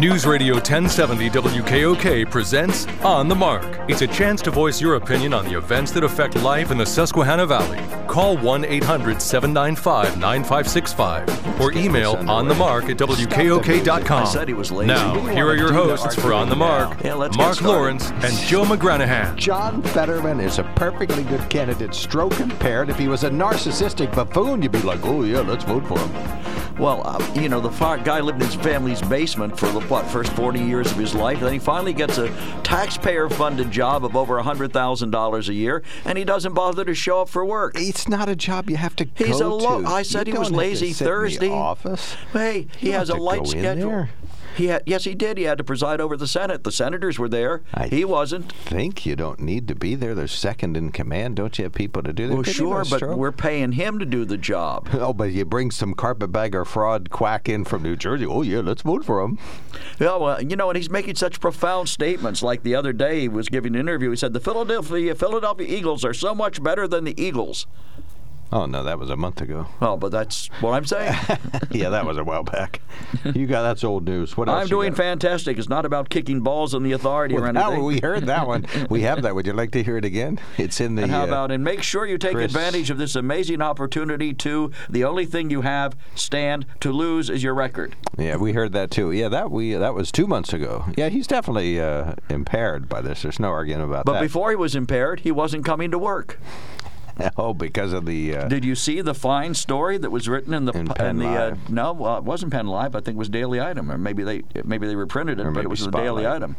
News Radio 1070 WKOK presents On the Mark. It's a chance to voice your opinion on the events that affect life in the Susquehanna Valley. Call 1 800 795 9565 or email on the mark at WKOK.com. I said he was lazy. Now, here are your hosts for On the Mark Yeah, let's get Mark. Lawrence and Joe McGranahan. John Fetterman is a perfectly good candidate, stroke impaired. If he was a narcissistic buffoon, you'd be like, oh, yeah, let's vote for him. Well, uh, you know, the guy lived in his family's basement for the what first 40 years of his life. Then he finally gets a taxpayer-funded job of over $100,000 a year, and he doesn't bother to show up for work. It's not a job you have to He's go a lo- to. I said You he was don't have to lazy sit in the Thursday. office. Hey, he has a light schedule. there. He had, yes, he did. He had to preside over the Senate. The senators were there. I he wasn't. think you don't need to be there. There's second in command. Don't you have people to do that? Well, Didn't he have sure, but stroke? we're paying him to do the job. Oh, but you bring some carpetbagger fraud quack in from New Jersey. Oh, yeah, let's vote for him. Yeah, well, you know, and he's making such profound statements. Like the other day, he was giving an interview. He said the Philadelphia Philadelphia Eagles are so much better than the Eagles. Oh, no, that was a month ago. Oh, but that's what I'm saying. yeah, that was a while back. You got that's old news. What else? I'm doing fantastic. It's not about kicking balls on the authority Well, or now anything. we heard that one. We have that. Would you like to hear it again? It's in the. and how uh, about and make sure you take Chris- advantage of this amazing opportunity to the only thing you have stand to lose is your record. Yeah, we heard that too. Yeah, that we that was two months ago. Yeah, he's definitely uh, impaired by this. There's no arguing about But that. But before he was impaired, he wasn't coming to work. oh, because of the. Uh, Did you see the fine story that was written in the In Penn the uh, no? Well, it wasn't Penn Live. I think it was Daily Item, or maybe they maybe they reprinted it, Or but it was the Daily Item.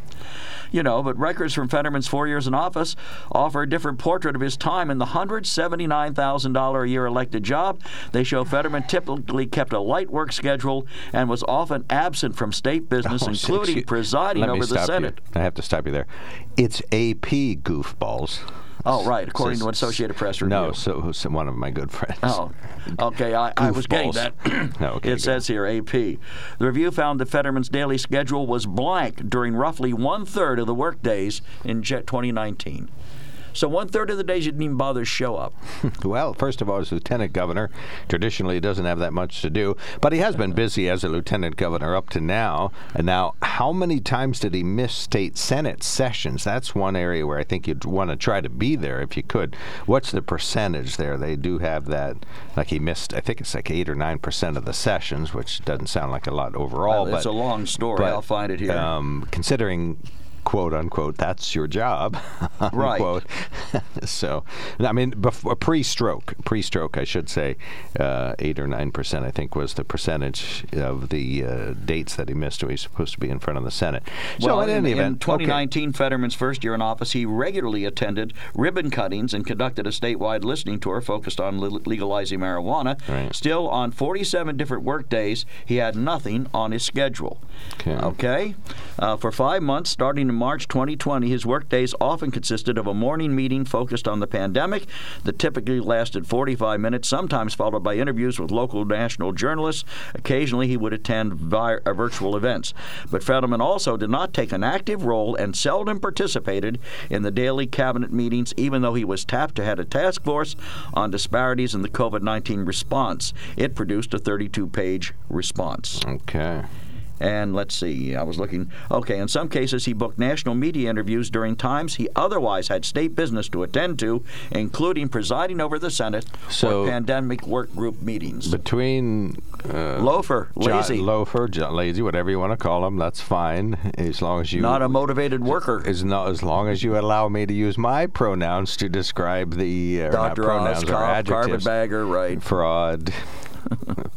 You know, but records from Fetterman's four years in office offer a different portrait of his time in the hundred seventy nine thousand dollar a year elected job. They show Fetterman typically kept a light work schedule and was often absent from state business, oh, including presiding over the Senate. You. I have to stop you there. It's AP goofballs. Oh, right, according to Says- Associated Press review. No, so, so one of my good friends. Oh, okay. I, I was getting that. No, okay, it good. says here, AP. The review found that Fetterman's daily schedule was blank during roughly one third of the workdays in jet 2019. So one third of the days you didn't even bother to show up. Well, first of all, as lieutenant governor, traditionally he doesn't have that much to do, but he has been busy as a lieutenant governor up to now. And now, how many times did he miss state senate sessions? That's one area where I think you'd want to try to be there if you could. What's the percentage there? They do have that, like he missed, I think it's like eight or nine percent of the sessions, which doesn't sound like a lot overall. Well, it's but, a long story. but, I'll find it here. Um, considering quote unquote that's your job Right. so i mean before pre-stroke pre-stroke i should say uh, 8 or 9 percent i think was the percentage of the uh, dates that he missed when he was supposed to be in front of the senate so well, in, any event in okay. 2019, Fetterman's first year in office, he regularly attended ribbon cuttings and conducted a statewide listening tour focused on le- legalizing marijuana. Right. Still, on 47 different work days, he had nothing on his schedule. Okay. Okay? Uh, for five months, starting in March 2020, his work days often consisted of a morning meeting focused on the pandemic that typically lasted 45 minutes, sometimes followed by interviews with local national journalists. Occasionally, he would attend vi- uh, virtual events. But Fetterman also did not take an active role and seldom participated in the daily cabinet meetings, even though he was tapped to head a task force on disparities in the COVID 19 response. It produced a 32 page response. okay And let's see, I was looking. Okay, in some cases, he booked national media interviews during times he otherwise had state business to attend to, including presiding over the Senate So- or pandemic work group meetings. between uh, Loafer, lazy, loafer John, lazy whatever you want to call him that's fine as long as you not a motivated worker. as, not, as long as you allow me to use my pronouns to describe the uh, or not Dr. pronouns or Oz, adjectives. carpetbagger, right. fraud,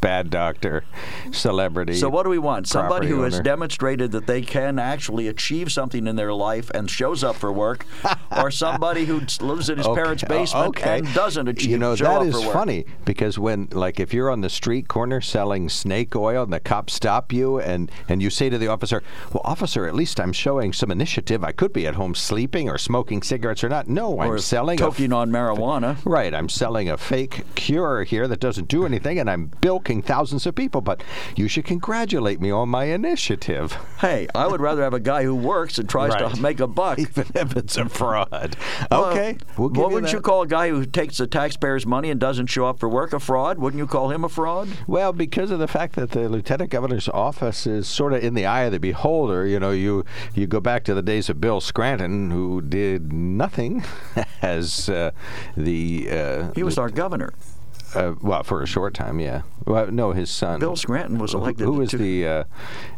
bad doctor, celebrity. So what do we want? Somebody who has demonstrated that they can actually achieve something in their life and shows up for work, or somebody who lives in his Okay, parents' basement okay. and doesn't achieve You know that is funny because when, like, if you're on the street corner selling snake oil and the cops stop you and and you say to the officer, "Well, officer, at least I'm showing some initiative. I could be at home sleeping or smoking cigarettes or not." No, I'm selling toking on marijuana. Right, I'm selling a fake cure here that doesn't do anything, and I'm bilking thousands of people. But you should congratulate me on my initiative, Hey, I would rather have a guy who works and tries Right. to make a buck. even if it's a fraud. Well, Okay, we'll what you wouldn't you call a guy who takes the taxpayers' money and doesn't show up for work a fraud? Wouldn't you call him a fraud? Well, because of the fact that the lieutenant governor's office is sort of in the eye of the beholder, you know, you you go back to the days of Bill Scranton, who did nothing as uh, the uh, He was our governor. Uh, well for a short time, yeah. Well, no, his son Bill Scranton was elected. Who was to- the uh,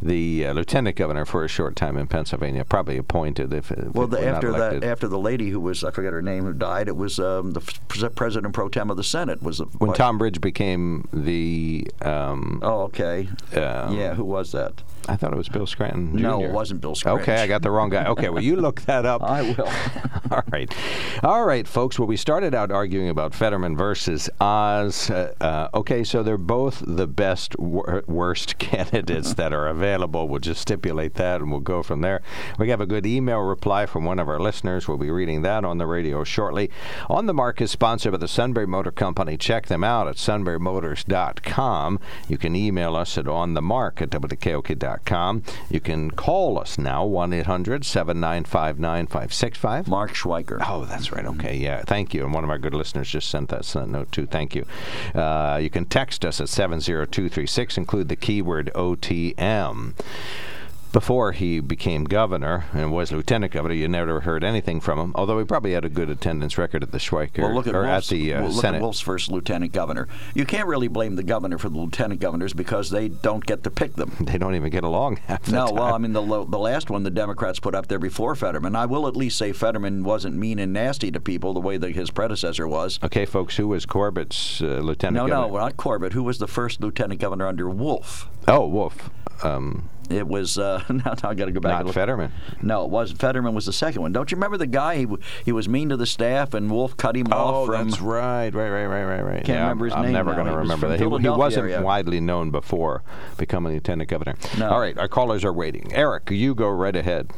the uh, lieutenant governor for a short time in Pennsylvania? Probably appointed if, if Well, the, after that, after the lady who was I forget her name who died, it was um, the f- president pro tem of the Senate was the, when what- Tom Ridge became the, um, Oh, okay. um, yeah, who was that? I thought it was Bill Scranton. No, it wasn't Bill Scranton. Okay, I got the wrong guy. Okay, well, you look that up. I will. All right. All right, folks. Well, we started out arguing about Fetterman versus Oz. Uh, uh, okay, so they're both the best, wor- worst candidates that are available. We'll just stipulate that and we'll go from there. We have a good email reply from one of our listeners. We'll be reading that on the radio shortly. On the Mark is sponsored by the Sunbury Motor Company. Check them out at sunburymotors.com. You can email us at onthemark at wkok.com. You can call us now, 1 800 795 9565. Mark Schweiker. Oh, that's right. Okay, yeah. Thank you. And one of our good listeners just sent that note too. Thank you. Uh, you can text us at 70236, include the keyword OTM. Before he became governor and was lieutenant governor, you never heard anything from him. Although he probably had a good attendance record at the Schweiker Well, look at or Wolf's, at the uh, well, look Senate. at Wolf's first lieutenant governor. You can't really blame the governor for the lieutenant governors because they don't get to pick them. They don't even get along half the No, time. well, I mean the lo- the last one the Democrats put up there before Fetterman. I will at least say Fetterman wasn't mean and nasty to people the way that his predecessor was. Okay, folks, who was Corbett's uh, lieutenant No, governor? no, not Corbett. Who was the first lieutenant governor under Wolf? Oh, Wolf. Um, It was uh, now, now I got to go back. and not look. Fetterman. No, it was Fetterman was the second one. Don't you remember the guy? He, he was mean to the staff, and Wolf cut him Oh, off from. that's right, right, right, right, right, right. Can't yeah, remember his I'm name never going to remember that. He, he wasn't area. widely known before becoming lieutenant governor. No. All right, our callers are waiting. Eric, you go right ahead.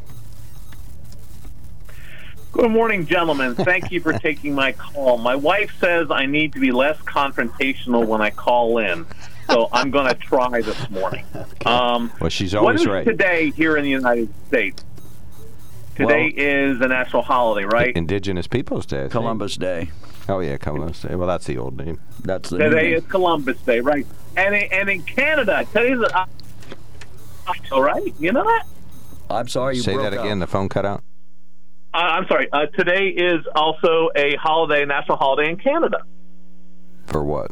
Good morning, gentlemen. Thank you for taking my call. My wife says I need to be less confrontational when I call in, so I'm going to try this morning. Um, Well, she's always is right. today here in the United States? Today is a national holiday, right? Indigenous Peoples Day. I think. Columbus Day. Oh yeah, Columbus Day. Well, that's the old name. That's the new Today name. is Columbus Day, right? And in, and in Canada, today's a, all right. You know that? I'm sorry you Say broke that up. again. The phone cut out. Uh, I'm sorry. Uh, today is also a holiday, national holiday in Canada. For what?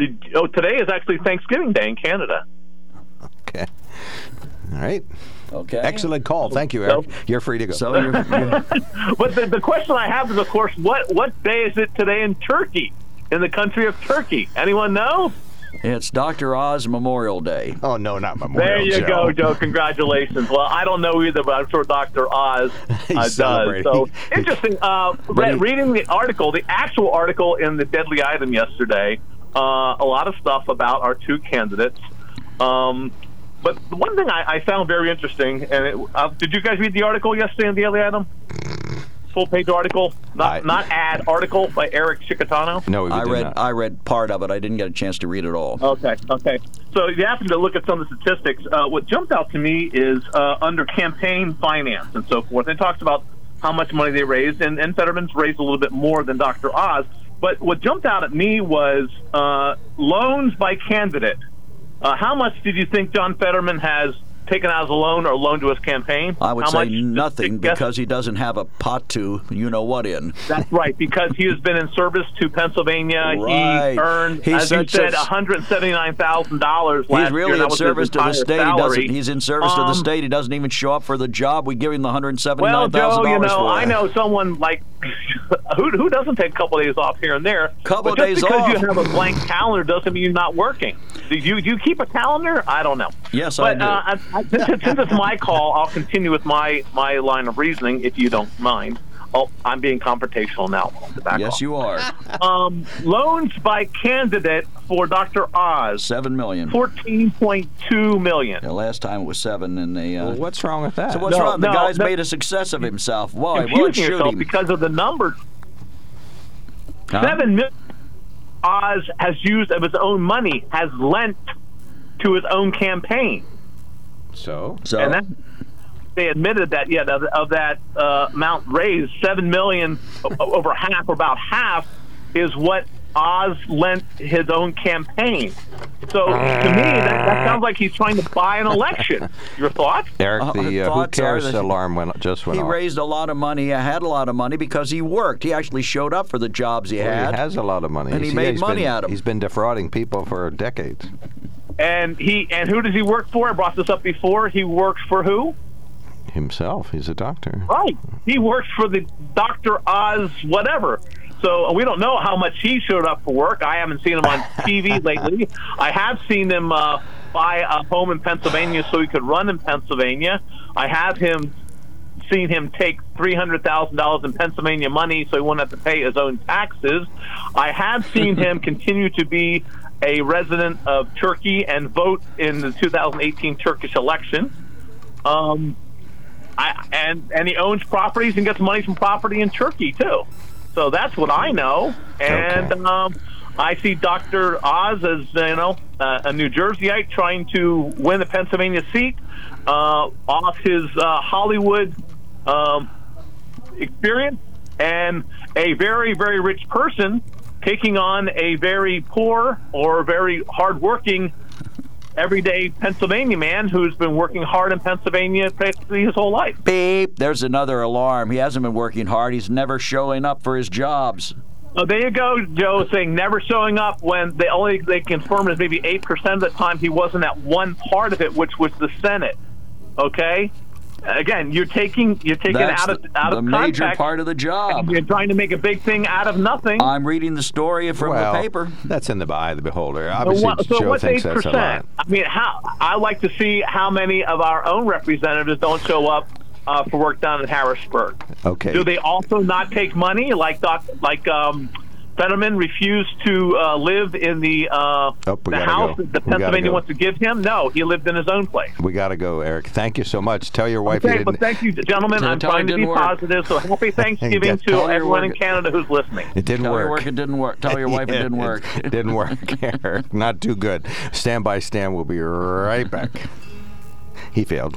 Did, oh, today is actually Thanksgiving Day in Canada. Okay. All right. Okay. Excellent call. Thank you, Eric. You're free to go. So you're, you're But the, the question I have is, of course, what what day is it today in Turkey, in the country of Turkey? Anyone know? it's Dr. Oz Memorial Day. oh no, not Memorial. Day. There you Joe. go, Joe. Congratulations. Well, I don't know either, but I'm sure Dr. Oz uh, does. So interesting. Uh, re- reading the article, the actual article in the Deadly Item yesterday, uh, a lot of stuff about our two candidates. Um, but the one thing I, I found very interesting, and it, uh, did you guys read the article yesterday in the Daily Item? Full page article, not I- not ad article by Eric Chicatano. No, we I read not. I read part of it. I didn't get a chance to read it all. Okay, okay. So you happen to look at some of the statistics. Uh, what jumped out to me is uh, under campaign finance and so forth. It talks about how much money they raised, and, and Fetterman's raised a little bit more than Dr. Oz. But what jumped out at me was uh, loans by candidate. Uh, how much did you think John Fetterman has taken out as a loan or loaned to his campaign? I would How say nothing because he doesn't have a pot to you know what in. That's right, because he has been in service to Pennsylvania. Right. He earned, He's as you said, one hundred seventy-nine thousand dollars last He's really year. In service to the state. He doesn't. He's in service to the Um, state. He doesn't even show up for the job. We give him the hundred seventy Well, nine thousand Joe, you dollars know. I know someone like who who doesn't take a couple of days off here and there. Couple but just days because off. you have a blank calendar doesn't mean you're not working. Do you do you keep a calendar? I don't know. Yes, I but, do. Uh, I- since, since it's my call, I'll continue with my my line of reasoning, if you don't mind. Oh, I'm being confrontational now. Yes, off. you are. Um, loans by candidate for Dr. Oz, Seven million. 14.2 million. The last time it was seven, and they. Uh, Well, what's wrong with that? so what's No, wrong? The no, guy's no. made a success of himself. Why? Well, let's Confusing shoot yourself him. because of the numbers. Huh? Seven million Oz has used of his own money, has lent to his own campaign. so? So and that they admitted that yeah of, of that uh, amount raised seven million over half or about half is what Oz lent his own campaign. So to me that, that sounds like he's trying to buy an election. Your thoughts? Eric, Uh, the uh, who cares alarm went, just went he off. raised a lot of money, He had a lot of money because he worked. He actually showed up for the jobs he Well, had. he has a lot of money. And he See, made he's money been, out of 'em. He's been defrauding people for decades. And he and who does he work for? I brought this up before. He works for who? Himself, he's a doctor. Right. He works for the Dr. Oz whatever. So we don't know how much he showed up for work. I haven't seen him on TV lately. I have seen him uh, buy a home in Pennsylvania so he could run in Pennsylvania. I have him seen him take three hundred thousand dollars in Pennsylvania money so he wouldn't have to pay his own taxes. I have seen him continue to be a resident of Turkey and vote in the 2018 Turkish election. Um, I, and and he owns properties and gets money from property in Turkey too. So that's what I know. And Okay. um, I see Dr. Oz as you know uh, a New Jerseyite trying to win the Pennsylvania seat uh, off his uh, Hollywood um, experience, and a very very rich person taking on a very poor or very hardworking everyday Pennsylvania man who's been working hard in Pennsylvania practically his whole life. Beep. There's another alarm. He hasn't been working hard. He's never showing up for his jobs. Oh, there you go, Joe, saying never showing up when the only they confirm is maybe eight percent of the time he wasn't at one part of it, which was the Senate. Okay, again, you're taking you're taking That's out of the, out the of major context, part of the job. and you're trying to make a big thing out of nothing. I'm reading the story from well, the paper. that's in the eye of the beholder. So Obviously, what- so Joe what's thinks eight that's a lot. percent? I mean, how I like to see how many of our own representatives don't show up uh, for work down in Harrisburg. Okay. Do they also not take money like doc, like um, Fetterman refused to uh, live in the uh, Oh, the house go. that the We gotta Pennsylvania go. wants to give him? No, he lived in his own place. We got to go, Eric. Thank you so much. Tell your wife Okay, you but didn't. thank you, gentlemen. I'm trying to be work. positive. So happy Thanksgiving to tell her everyone in Canada who's listening. It didn't Tell work. your work it didn't work. Tell your wife it didn't work. It didn't work, Eric. Not too good. Stand by, Stan. We'll be right back. He failed.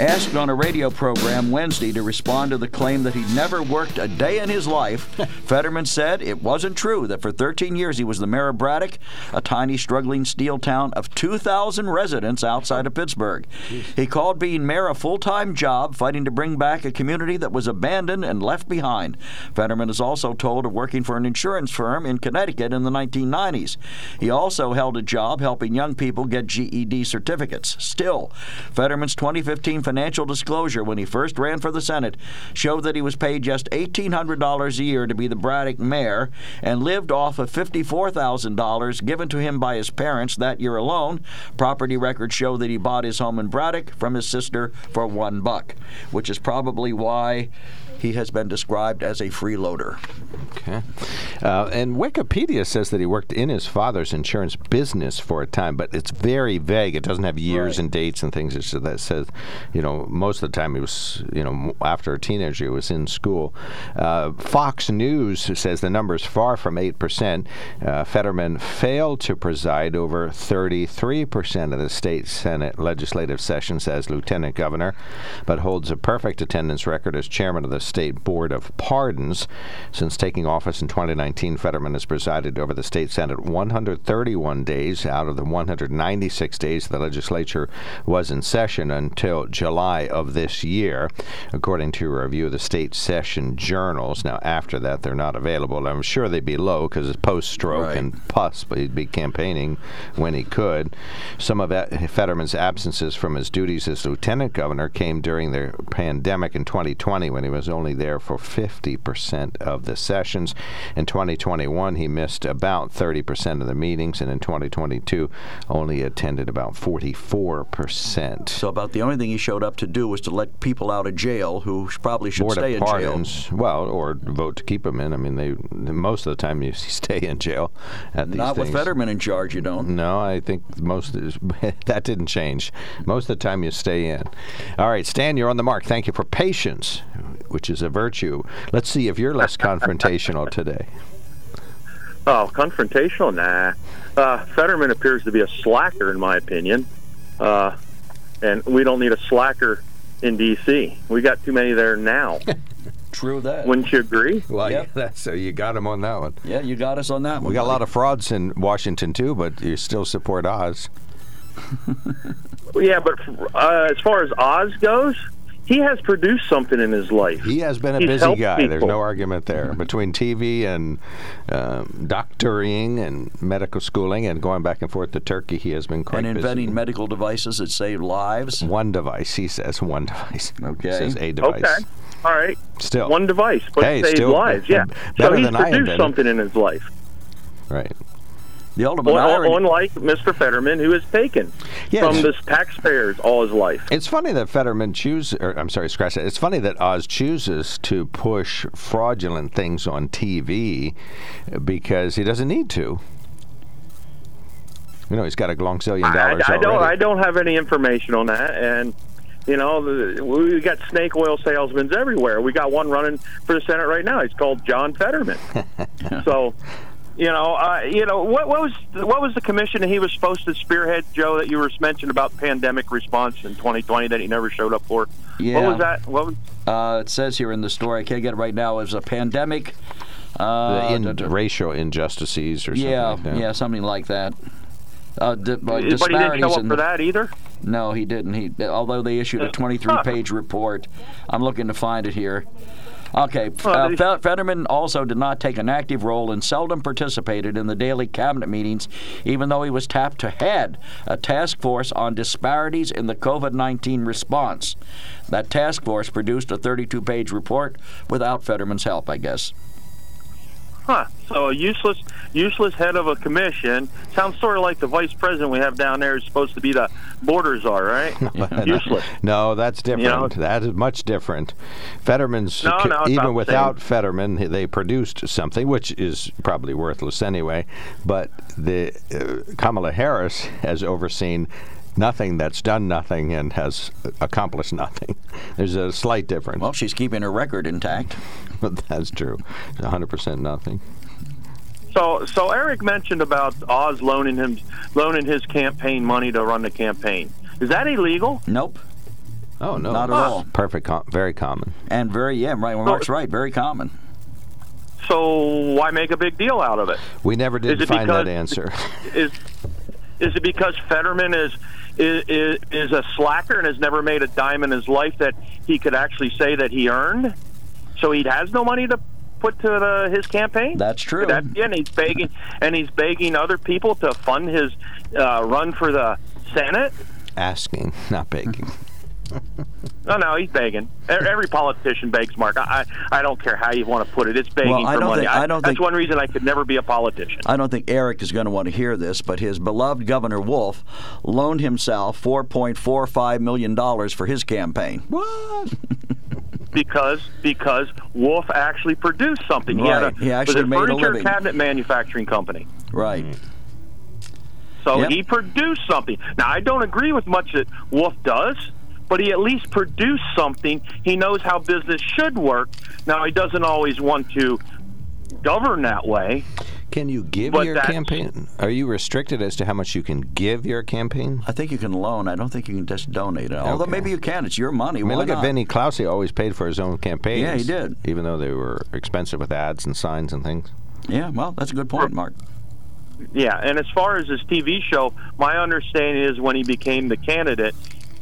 Asked on a radio program Wednesday to respond to the claim that he'd never worked a day in his life, Fetterman said it wasn't true that for 13 years he was the mayor of Braddock, a tiny, struggling steel town of 2,000 residents outside of Pittsburgh. He called being mayor a full time job, fighting to bring back a community that was abandoned and left behind. Fetterman is also told of working for an insurance firm in Connecticut in the 1990s. He also held a job helping young people get GED certificates. Still, Fetterman's 2015 financial disclosure when he first ran for the Senate showed that he was paid just $1,800 a year to be the Braddock mayor and lived off of $54,000 given to him by his parents that year alone. Property records show that he bought his home in Braddock from his sister for one buck, which is probably why he has been described as a freeloader. Okay. Uh, and Wikipedia says that he worked in his father's insurance business for a time, but it's very vague. It doesn't have years Right. and dates and things. It's, that says, you know, most of the time he was, you know, after a teenager, he was in school. Uh, Fox News says the number is far from 8%. Uh, Fetterman failed to preside over 33% of the state Senate legislative sessions as lieutenant governor, but holds a perfect attendance record as chairman of the state board of pardons. Since taking office in 2019, Fetterman has presided over the state senate 131 days out of the 196 days the legislature was in session until July of this year, according to a review of the state session journals. Now, after that, they're not available. I'm sure they'd be low because it's post-stroke Right. and pus, but he'd be campaigning when he could. Some of Fetterman's absences from his duties as lieutenant governor came during the pandemic in 2020 when he was only there for 50% of the sessions. In 2021, he missed about 30% of the meetings, and in 2022, only attended about 44%. So about the only thing he showed up to do was to let people out of jail who probably should Board stay in jail. Pardons, well, or vote to keep them in. I mean, they most of the time you stay in jail at these Not with things. Fetterman in charge, you don't. No, I think most that didn't change. Most of the time you stay in. All right, Stan, you're on the mark. Thank you for patience, which is a virtue. Let's see if you're less confrontational today. Oh, confrontational? Nah. Uh, Fetterman appears to be a slacker, in my opinion. Uh, and we don't need a slacker in D.C. We got too many there now. True that. Wouldn't you agree? Well, Yep. yeah, that's so you got him on that one. yeah, you got us on that one. We got a lot of frauds in Washington too, but you still support Oz. Yeah, but uh, as far as Oz goes, he has produced something in his life. He has been a He's busy helped guy. There's no argument there. Between TV and um, doctoring and medical schooling and going back and forth to Turkey, he has been quite and busy. inventing medical devices that save lives. One device, he says. One device. Okay. He says a device. Okay. All right. Still. One device, but Hey, saved still lives. Yeah. better so he's than I produced invented. something in his life. Right. The ultimate Well, irony. unlike Mr. Fetterman, who has taken Yeah, from the taxpayers all his life. It's funny that Fetterman chooses, I'm sorry, scratch that. It's funny that Oz chooses to push fraudulent things on TV because he doesn't need to. You know, he's got a glongzillion I, dollars I don't. I don't have any information on that, and you know, the, we got snake oil salesmen everywhere. We got one running for the Senate right now. He's called John Fetterman. so, you know, uh, you know, what, what was what was the commission that he was supposed to spearhead, Joe? That you were mentioned about pandemic response in 2020 that he never showed up for. Yeah. What was that? What was? Uh, it says here in the story, I can't get it right now. It was a pandemic. Uh, The in, d- d- racial injustices or something yeah, like that. yeah, something like that. Uh, di- uh, but he didn't disparities show up for the- that either. No, he didn't. He although they issued a 23-page report. I'm looking to find it here. Okay, uh, Fetterman also did not take an active role and seldom participated in the daily cabinet meetings, even though he was tapped to head a task force on disparities in the COVID-19 response. That task force produced a 32-page report without Fetterman's help, I guess. Huh. So a useless, useless head of a commission sounds sort of like the vice president we have down there is supposed to be the border czar, right? useless. No, that's different. know? that is much different. Fetterman's No, no, even without same. Fetterman, they produced something which is probably worthless anyway. But the uh, Kamala Harris has overseen nothing that's done nothing and has accomplished nothing. There's a slight difference, Well, she's keeping her record intact. but that's true. 100% nothing. So, so Eric mentioned about Oz loaning him, loaning his campaign money to run the campaign. Is that illegal? Nope. Oh no, Not at all. Perfect, com- very common. And very, yeah, right. Well, Mark's right. Very common. So why make a big deal out of it? We never did Is it find that answer. Is is it because Fetterman is, is is is a slacker and has never made a dime in his life that he could actually say that he earned? So he has no money to put to the, his campaign. That's true. That, yeah, and he's begging and he's begging other people to fund his uh, run for the Senate. Asking, not begging. No, no, he's begging. Every politician begs, Mark. I, I I don't care how you want to put it. It's begging Well, I for don't money. think- I don't that's think- one reason I could never be a politician. I don't think Eric is going to want to hear this, but his beloved Governor Wolf loaned himself $4.45 million for his campaign. What? because because Wolf actually produced something. He had a, He actually was a made a furniture living. cabinet manufacturing company. Right. Mm. So Yep. he produced something. Now I don't agree with much that Wolf does, but he at least produced something. He knows how business should work. Now he doesn't always want to govern that way. Can you give But your campaign? Are you restricted as to how much you can give your campaign? I think you can loan. I don't think you can just donate it. Although Okay. maybe you can. It's your money. I mean, Why look not? at Vinny Klaus. He always paid for his own campaigns. Yeah, he did. Even though they were expensive with ads and signs and things. Yeah, well, that's a good point, Mark. Yeah, and as far as his TV show, my understanding is when he became the candidate,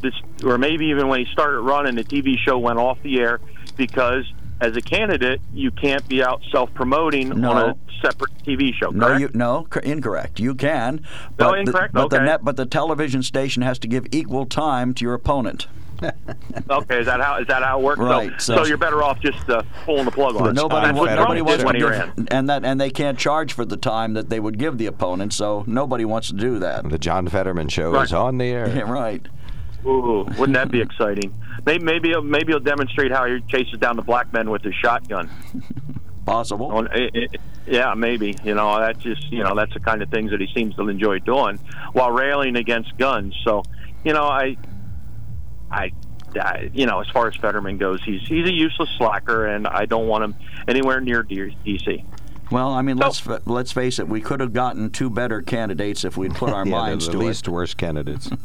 this, or maybe even when he started running, the TV show went off the air because as a candidate, you can't be out self-promoting No. on a separate TV show. No, correct? you no cor- incorrect. You can, No, but the, incorrect? but the net, but the television station has to give equal time to your opponent. Okay, is that how is that how it works? Right, So, so- so you're better off just uh, pulling the plug on it. nobody That's wa- what nobody wants to he give, ran. and that and they can't charge for the time that they would give the opponent. So nobody wants to do that. The John Fetterman show Right. is on the air. Yeah, right. Ooh, wouldn't that be exciting? Maybe maybe he'll, maybe he'll demonstrate how he chases down the black men with his shotgun. Possible. On- it- it- yeah, maybe. You know, that's just you know that's the kind of things that he seems to enjoy doing while railing against guns. So, you know, I, I, I you know, as far as Fetterman goes, he's he's a useless slacker, and I don't want him anywhere near D- DC. Well, I mean, So- let's fa- let's face it. We could have gotten two better candidates if we'd put our yeah, minds they're to the it. least worst candidates.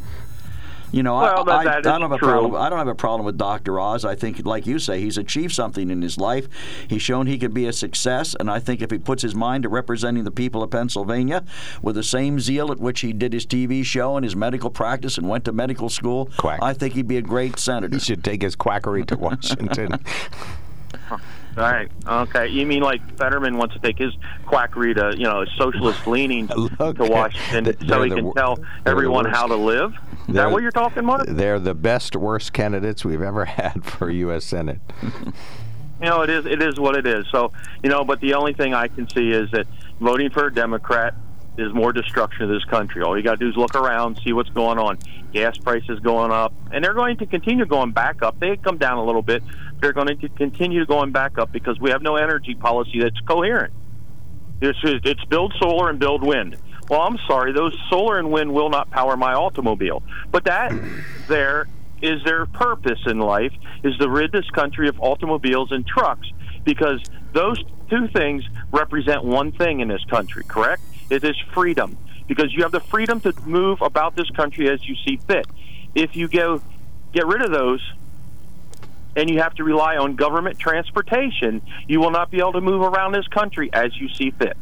You know, Well, I, that- I, I don't have a true. problem. I don't have a problem with Dr. Oz. I think, like you say, he's achieved something in his life. He's shown he could be a success, and I think if he puts his mind to representing the people of Pennsylvania with the same zeal at which he did his TV show and his medical practice and went to medical school, Quack. I think he'd be a great senator. he should take his quackery to Washington. Right. Okay. You mean like Fetterman wants to take his quackery to you know his socialist leanings Look, to Washington so he the can tell everyone how to live? Is that what you're talking, about? They're the best, worst candidates we've ever had for U.S. Senate. you know, it is it is what it is. So, you know, but the only thing I can see is that voting for a Democrat is more destruction of this country. All you got to do is look around, see what's going on. Gas prices going up, and they're going to continue going back up. They come down a little bit. They're going to continue going back up because we have no energy policy that's coherent. It's, it's build solar and build wind. Well, I'm sorry, those solar and wind will not power my automobile. But that there is their purpose in life is to rid this country of automobiles and trucks because those two things represent one thing in this country, correct? It is freedom because you have the freedom to move about this country as you see fit. If you go get rid of those and you have to rely on government transportation, you will not be able to move around this country as you see fit.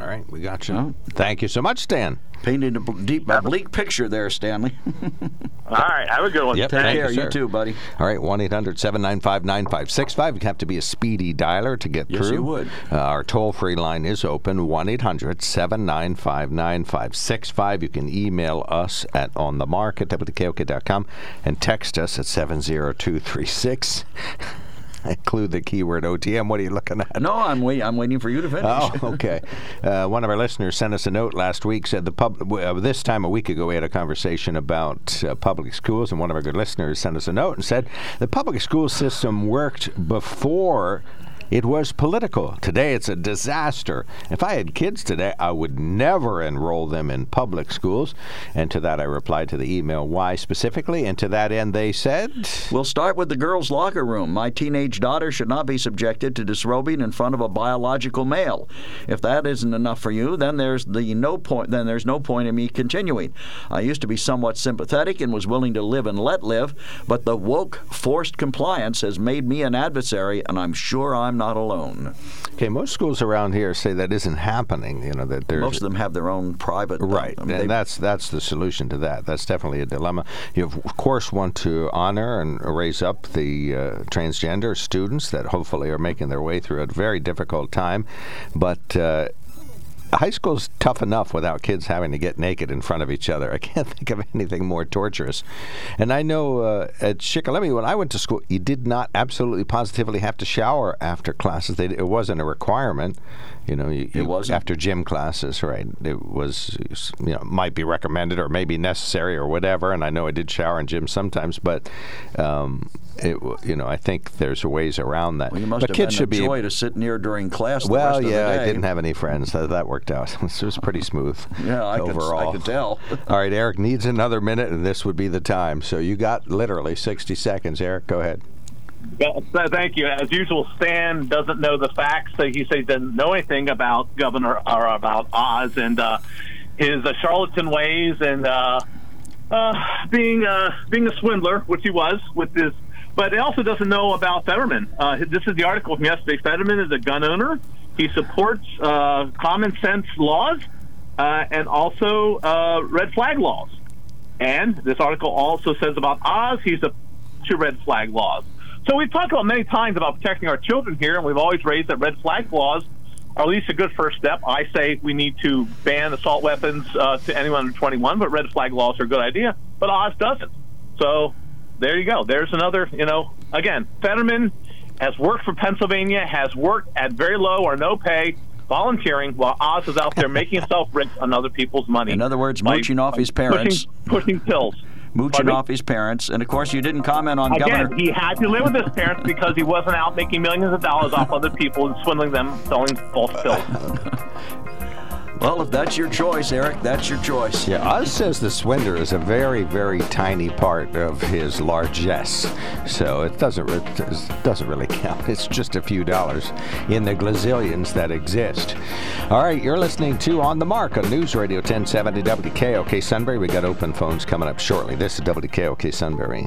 All right, we got you. Thank you so much, Stan. Painted a deep, a bleak picture there, Stanley. All right, have a good one. Yep. Take Thank you. You, too, buddy. All right, 1 800 795 9565. You have to be a speedy dialer to get Yes, through. Yes, you would. Uh, our toll free line is open 1 800 795 9565. You can email us at onthemark at wkok.com and text us at 70236. Include the keyword OTM. What are you looking at? No, I'm wait. I'm waiting for you to finish. Oh, okay. Uh, one of our listeners sent us a note last week. Said the pub. Uh, this time a week ago, we had a conversation about uh, public schools, and one of our good listeners sent us a note and said the public school system worked before. It was political. Today it's a disaster. If I had kids today, I would never enroll them in public schools. And to that I replied to the email, why specifically? And to that end, they said, We'll start with the girls' locker room. My teenage daughter should not be subjected to disrobing in front of a biological male. If that isn't enough for you, then there's the no point. Then there's no point in me continuing. I used to be somewhat sympathetic and was willing to live and let live, but the woke forced compliance has made me an adversary, and I'm sure I'm not alone. okay, most schools around here say that isn't happening. You know, that. Most of them have their own private. Right, I mean, they- and that's that's the solution to that. That's definitely a dilemma. You of course want to honor and raise up the uh, transgender students that hopefully are making their way through a very difficult time, but. Uh, High school's tough enough without kids having to get naked in front of each other. I can't think of anything more torturous. And I know uh, at Shikellamy, when I went to school, you did not absolutely positively have to shower after classes. They, it wasn't a requirement. You know, you, you- wasn't? after gym classes, right? It was, you know, might be recommended or maybe necessary or whatever. And I know I did shower in gym sometimes, but um, it, you know, I think there's ways around that. Well, you must but have kids been should a be joy to sit near during class. the well, rest yeah, of the I didn't have any friends. That, that worked out. it was pretty smooth. Yeah, I could- I could tell. All right, Eric needs another minute, and this would be the time. So you got literally 60 seconds. Eric, go ahead. Yeah, thank you. As usual, Stan doesn't know the facts. So he says he doesn't know anything about Governor or about Oz and uh, his uh, charlatan ways and uh, uh, being uh, being a swindler, which he was with this. But he also doesn't know about Fetterman. Uh, this is the article from yesterday. Fetterman is a gun owner. He supports uh, common sense laws uh, and also uh, red flag laws. And this article also says about Oz, he's a to red flag laws. So we've talked about many times about protecting our children here, and we've always raised that red flag laws are at least a good first step. I say we need to ban assault weapons uh, to anyone under 21, but red flag laws are a good idea. But Oz doesn't. So there you go. There's another, you know, again, Fetterman has worked for Pennsylvania, has worked at very low or no pay, volunteering, while Oz is out there making himself rich on other people's money. In other words, mooching off his parents. Pushing, pushing pills. Mooching off his parents, and of course, you didn't comment on Again, Governor. he had to live with his parents because he wasn't out making millions of dollars off other people and swindling them, selling false pills. Well, if that's your choice, Eric, that's your choice. Yeah, Oz says the swindler is a very, very tiny part of his largesse, so it doesn't it doesn't really count. It's just a few dollars in the glazillions that exist. All right, you're listening to On the Mark on News Radio 1070 WKOK Sunbury. We got open phones coming up shortly. This is WKOK Sunbury.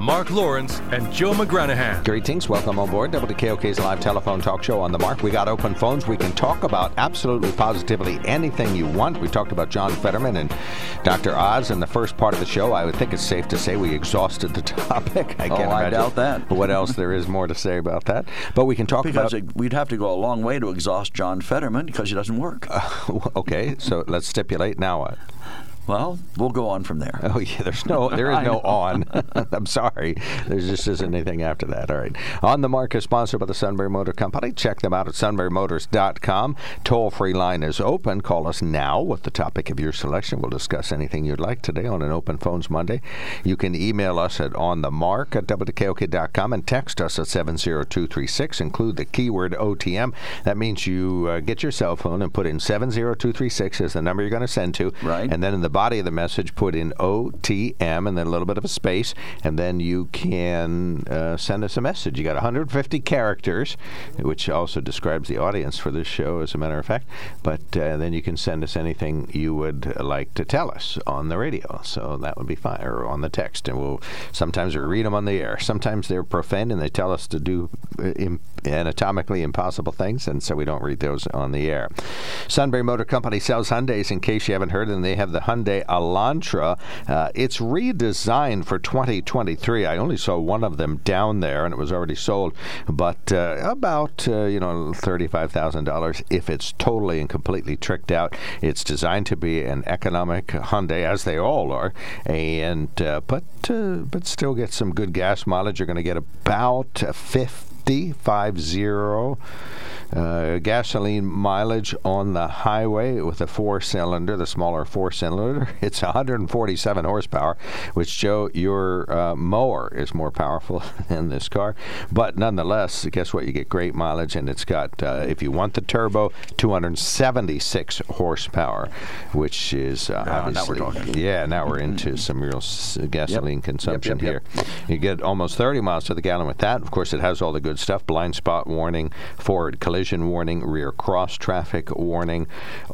Mark Lawrence and Joe McGranahan. Greetings. Welcome on board WKOK's live telephone talk show on the mark. We got open phones. We can talk about absolutely positively anything you want. We talked about John Fetterman and Dr. Oz in the first part of the show. I would think it's safe to say we exhausted the topic. I Oh, can't I doubt that. what else there is more to say about that. But we can talk Because about. it, we'd have to go a long way to exhaust John Fetterman because he doesn't work. okay, so let's stipulate now what? Well, we'll go on from there. Oh yeah, there's no, there is no on. I'm sorry, there just isn't anything after that. All right, on the mark is sponsored by the Sunbury Motor Company. Check them out at sunburymotors.com. Toll free line is open. Call us now with the topic of your selection. We'll discuss anything you'd like today on an Open Phones Monday. You can email us at onthemark at wkok.com and text us at 70236. Include the keyword OTM. That means you uh, get your cell phone and put in 70236 as the number you're going to send to. Right. And then in the body of the message, put in OTM and then a little bit of a space, and then you can uh, send us a message. You got 150 characters, which also describes the audience for this show, as a matter of fact. But uh, then you can send us anything you would like to tell us on the radio. So that would be fine, or on the text, and we'll sometimes we read them on the air. Sometimes they're profane and they tell us to do uh, anatomically impossible things, and so we don't read those on the air. Sunbury Motor Company sells Hyundais. In case you haven't heard, and they have the Hyundai Elantra. Uh, it's redesigned for 2023. I only saw one of them down there, and it was already sold, but uh, about uh, you know thirty-five thousand dollars if it's totally and completely tricked out. It's designed to be an economic Hyundai, as they all are, and uh, but uh, but still get some good gas mileage. You're going to get about uh, 50, five zero uh, gasoline mileage on the highway with a four cylinder, the smaller four cylinder. It's 147 horsepower, which, Joe, your uh, mower is more powerful than this car. But nonetheless, guess what? You get great mileage, and it's got, uh, if you want the turbo, 276 horsepower, which is uh, Ah, now we're obviously. talking. Yeah, now we're into some real s- gasoline consumption yep, here. You get almost 30 miles to the gallon with that. Of course, it has all the good stuff blind spot warning, forward collision warning, rear cross traffic warning,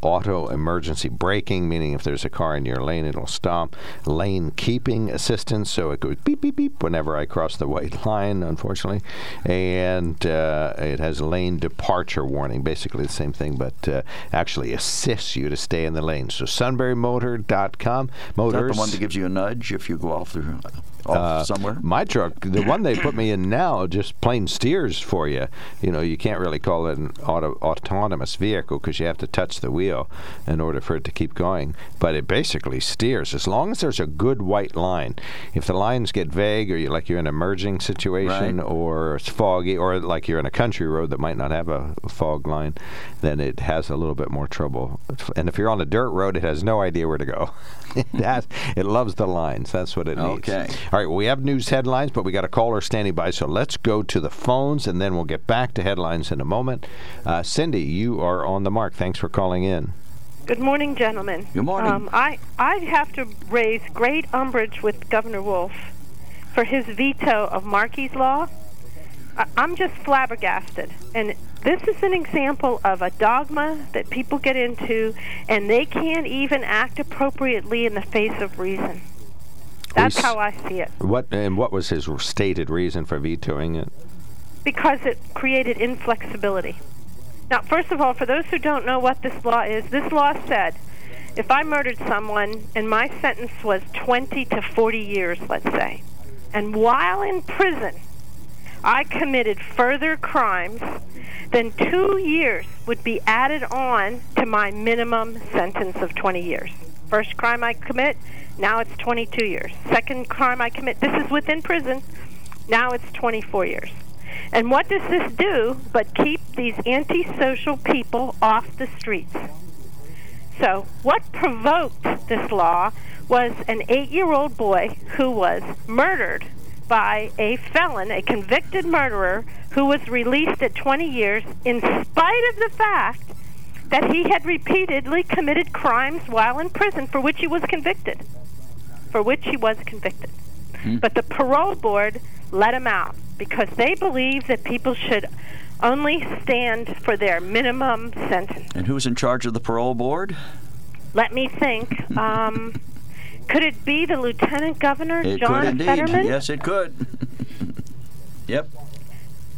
auto emergency braking, meaning if there's a car in your lane, it'll stop, lane keeping assistance, so it goes beep, beep, beep whenever I cross the white line, unfortunately. And uh, it has lane departure warning, basically the same thing, but uh, actually assists you to stay in the lane. So sunburymotor.com. Is that Motors. the one that gives you a nudge if you go off the Uh, somewhere. My truck, the one they put me in now, just plain steers for you. You know, you can't really call it an auto, autonomous vehicle because you have to touch the wheel in order for it to keep going. But it basically steers as long as there's a good white line. If the lines get vague, or you like you're in a merging situation, Right. or it's foggy, or like you're in a country road that might not have a, fog line, then it has a little bit more trouble. And if you're on a dirt road, it has no idea where to go. it loves the lines. That's what it needs. Okay. All right, well, we have news headlines, but we got a caller standing by, so let's go to the phones, and then we'll get back to headlines in a moment. Uh, Cindy, you are on the mark. Thanks for calling in. Good morning, gentlemen. Good morning. Um, I, I have to raise great umbrage with Governor Wolf for his veto of Markey's law. I, I'm just flabbergasted. And this is an example of a dogma that people get into, and they can't even act appropriately in the face of reason. That's s- how I see it. What and what was his stated reason for vetoing it? because it created inflexibility. Now, first of all, for those who don't know what this law is, this law said if I murdered someone and my sentence was 20 to 40 years, let's say, and while in prison I committed further crimes, then two years would be added on to my minimum sentence of 20 years. First crime I commit, now it's 22 years. Second crime I commit, this is within prison, now it's 24 years. And what does this do but keep these antisocial people off the streets? So, what provoked this law was an eight year old boy who was murdered by a felon, a convicted murderer, who was released at 20 years in spite of the fact that he had repeatedly committed crimes while in prison for which he was convicted. For which he was convicted. But the parole board let him out because they believe that people should only stand for their minimum sentence. And who's in charge of the parole board? Let me think. Um, could it be the lieutenant governor, It John could indeed. Fetterman? Yes, it could. yep.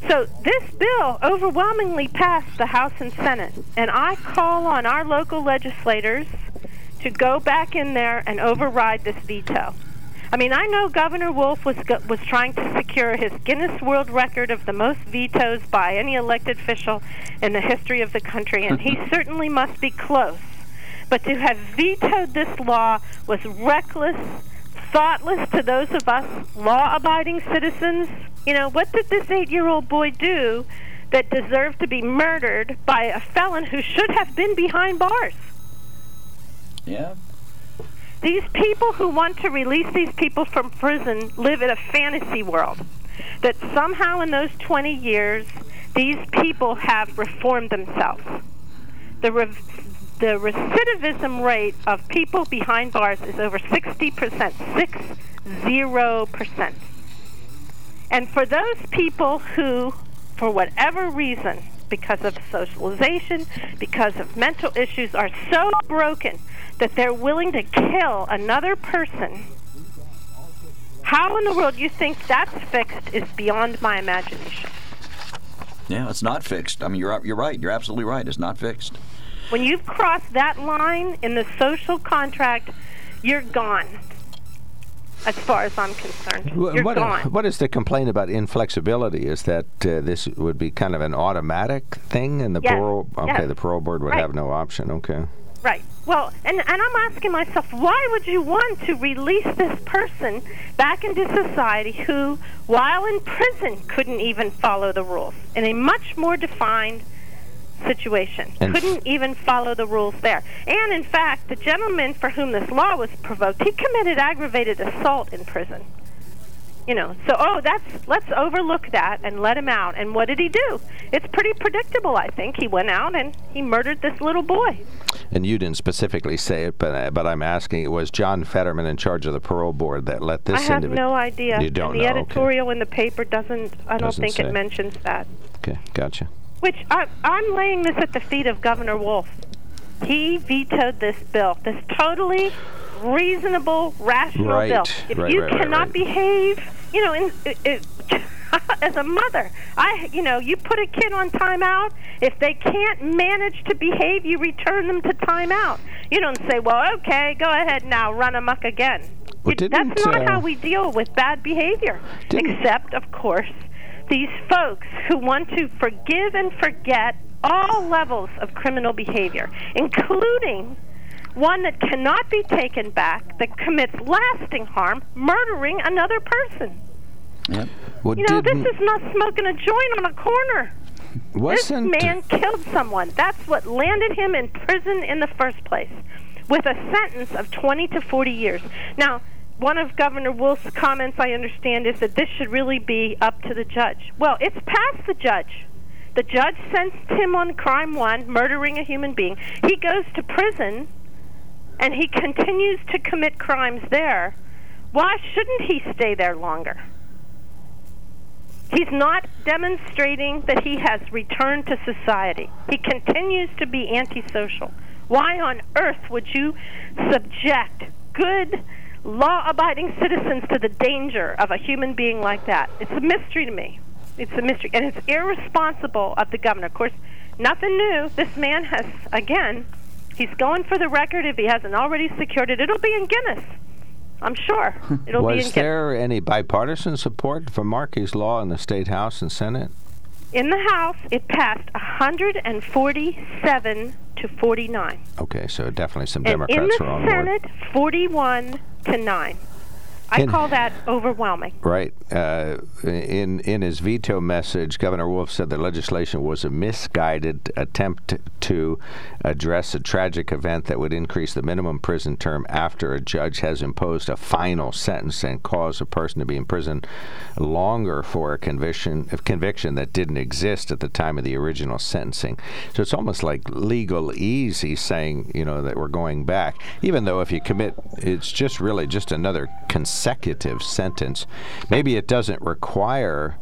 So this bill overwhelmingly passed the House and Senate, and I call on our local legislators to go back in there and override this veto. I mean, I know Governor Wolf was go- was trying to secure his Guinness World Record of the most vetoes by any elected official in the history of the country, and he certainly must be close. But to have vetoed this law was reckless, thoughtless to those of us law abiding citizens. You know, what did this eight year old boy do that deserved to be murdered by a felon who should have been behind bars? Yeah. These people who want to release these people from prison live in a fantasy world. That somehow in those 20 years, these people have reformed themselves. The, re- the recidivism rate of people behind bars is over 60%, 60%. And for those people who, for whatever reason, because of socialization, because of mental issues, are so broken that they're willing to kill another person, how in the world you think that's fixed is beyond my imagination. Yeah, it's not fixed. I mean, you're you're right. You're absolutely right. It's not fixed. When you've crossed that line in the social contract, you're gone. As far as I'm concerned, you're what, gone. what is the complaint about inflexibility? Is that uh, this would be kind of an automatic thing, and the Yes, parole okay, yes. the parole board would Right. have no option. Okay. Right. Well, and, and I'm asking myself, why would you want to release this person back into society who, while in prison, couldn't even follow the rules in a much more defined situation? And- couldn't even follow the rules there. And in fact, the gentleman for whom this law was provoked, he committed aggravated assault in prison. You know, so oh, that's let's overlook that and let him out. And what did he do? It's pretty predictable, I think. He went out and he murdered this little boy. And you didn't specifically say it, but uh, but I'm asking, was John Fetterman in charge of the parole board that let this I have individ- no idea. You don't and the know, okay. editorial in the paper doesn't. I don't Doesn't think say. it mentions that. Okay, gotcha. Which I, I'm laying this at the feet of Governor Wolf. He vetoed this bill. This totally reasonable, rational Right, bill. If right, you right, cannot behave, you know, in, it, it, as a mother, I, you know, you put a kid on timeout. If they can't manage to behave, you return them to timeout. You don't say, "Well, okay, go ahead now, run amok again." Well, It- That's didn't, uh, how we deal with bad behavior. Except, of course, these folks who want to forgive and forget all levels of criminal behavior, including one that cannot be taken back, that commits lasting harm, murdering another person. Yep. Well, You know, this is not smoking a joint on a corner. wasn't This man killed someone. That's what landed him in prison in the first place, with a sentence of 20 to 40 years. Now, one of Governor Wolf's comments, I understand, is that this should really be up to the judge. Well, it's past the judge. The judge sentenced him on crime one, murdering a human being. He goes to prison, and he continues to commit crimes there. Why shouldn't he stay there longer? He's not demonstrating that he has returned to society. He continues to be antisocial. Why on earth would you subject good, law abiding citizens to the danger of a human being like that? It's a mystery to me. It's a mystery. And it's irresponsible of the governor. Of course, nothing new. This man has, again, he's going for the record. If he hasn't already secured it, it'll be in Guinness. I'm sure. It'll be in was Guinness. there any bipartisan support for Markey's law in the state house and senate? In the House, it passed 147 to 49. Okay, so definitely some And Democrats were on board. In the Senate, 41 to 9. I call that overwhelming. Right. Uh, in in his veto message, Governor Wolf said the legislation was a misguided attempt to address a tragic event that would increase the minimum prison term after a judge has imposed a final sentence and cause a person to be in prison longer for a conviction a conviction that didn't exist at the time of the original sentencing. So it's almost like legalese saying, you know, that we're going back, even though if you commit, it's just really just another consecutive sentence. Maybe it doesn't require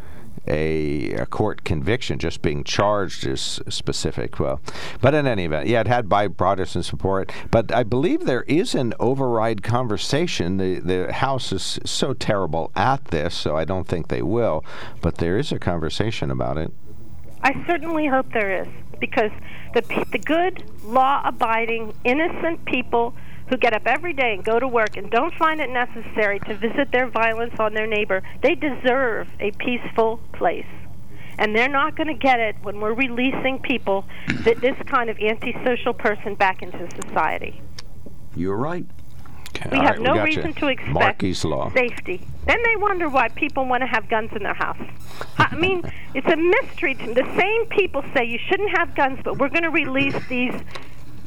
a, a court conviction, just being charged is specific. Well, but in any event, yeah, it had bipartisan support. But I believe there is an override conversation. The the House is so terrible at this, so I don't think they will. But there is a conversation about it. I certainly hope there is, because the, the good, law abiding, innocent people who get up every day and go to work and don't find it necessary to visit their violence on their neighbor, they deserve a peaceful place. And they're not going to get it when we're releasing people, that this kind of antisocial person, back into society. You're right. Okay, We all have right, no got reason you. to expect Markey's law. safety. Then they wonder why people want to have guns in their house. I mean, it's a mystery to me. The same people say you shouldn't have guns, but we're going to release these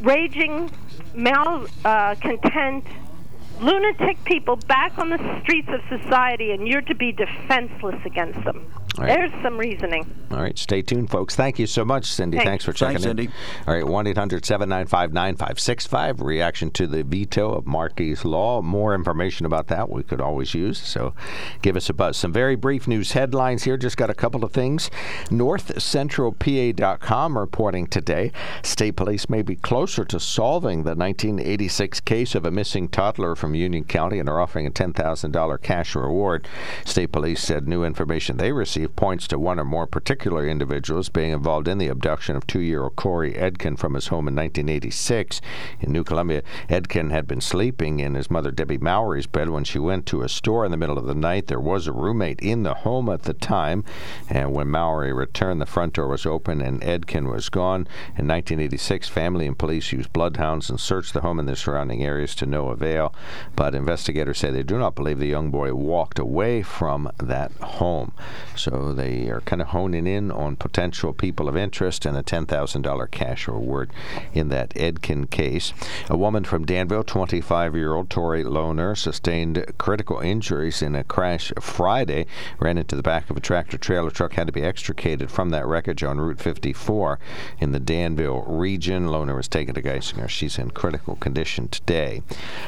raging, malcontent, uh, lunatic people back on the streets of society, and you're to be defenseless against them. All right. There's some reasoning. All right, stay tuned, folks. Thank you so much, Cindy. Thanks. Thanks for checking Thanks, in. Cindy. All right, 1 800 795 9565. Reaction to the veto of Markey's Law. More information about that we could always use, so give us a buzz. Some very brief news headlines here. Just got a couple of things. NorthCentralPA.com reporting today state police may be closer to solving the 1986 case of a missing toddler from Union County and are offering a $10,000 cash reward. State police said new information they received points to one or more particular individuals being involved in the abduction of two year old Corey Edkin from his home in 1986. In New Columbia, Edkin had been sleeping in his mother Debbie Mowry's bed when she went to a store in the middle of the night. There was a roommate in the home at the time, and when Mowry returned, the front door was open and Edkin was gone. In 1986, family and police used bloodhounds and searched the home and the surrounding areas to no avail. But investigators say they do not believe the young boy walked away from that home. So they are kind of honing in on potential people of interest and a $10,000 cash reward in that Edkin case. A woman from Danville, 25 year old Tori Lohner, sustained critical injuries in a crash Friday, ran into the back of a tractor trailer truck, had to be extricated from that wreckage on Route 54 in the Danville region. Lohner was taken to Geisinger. She's in critical condition today.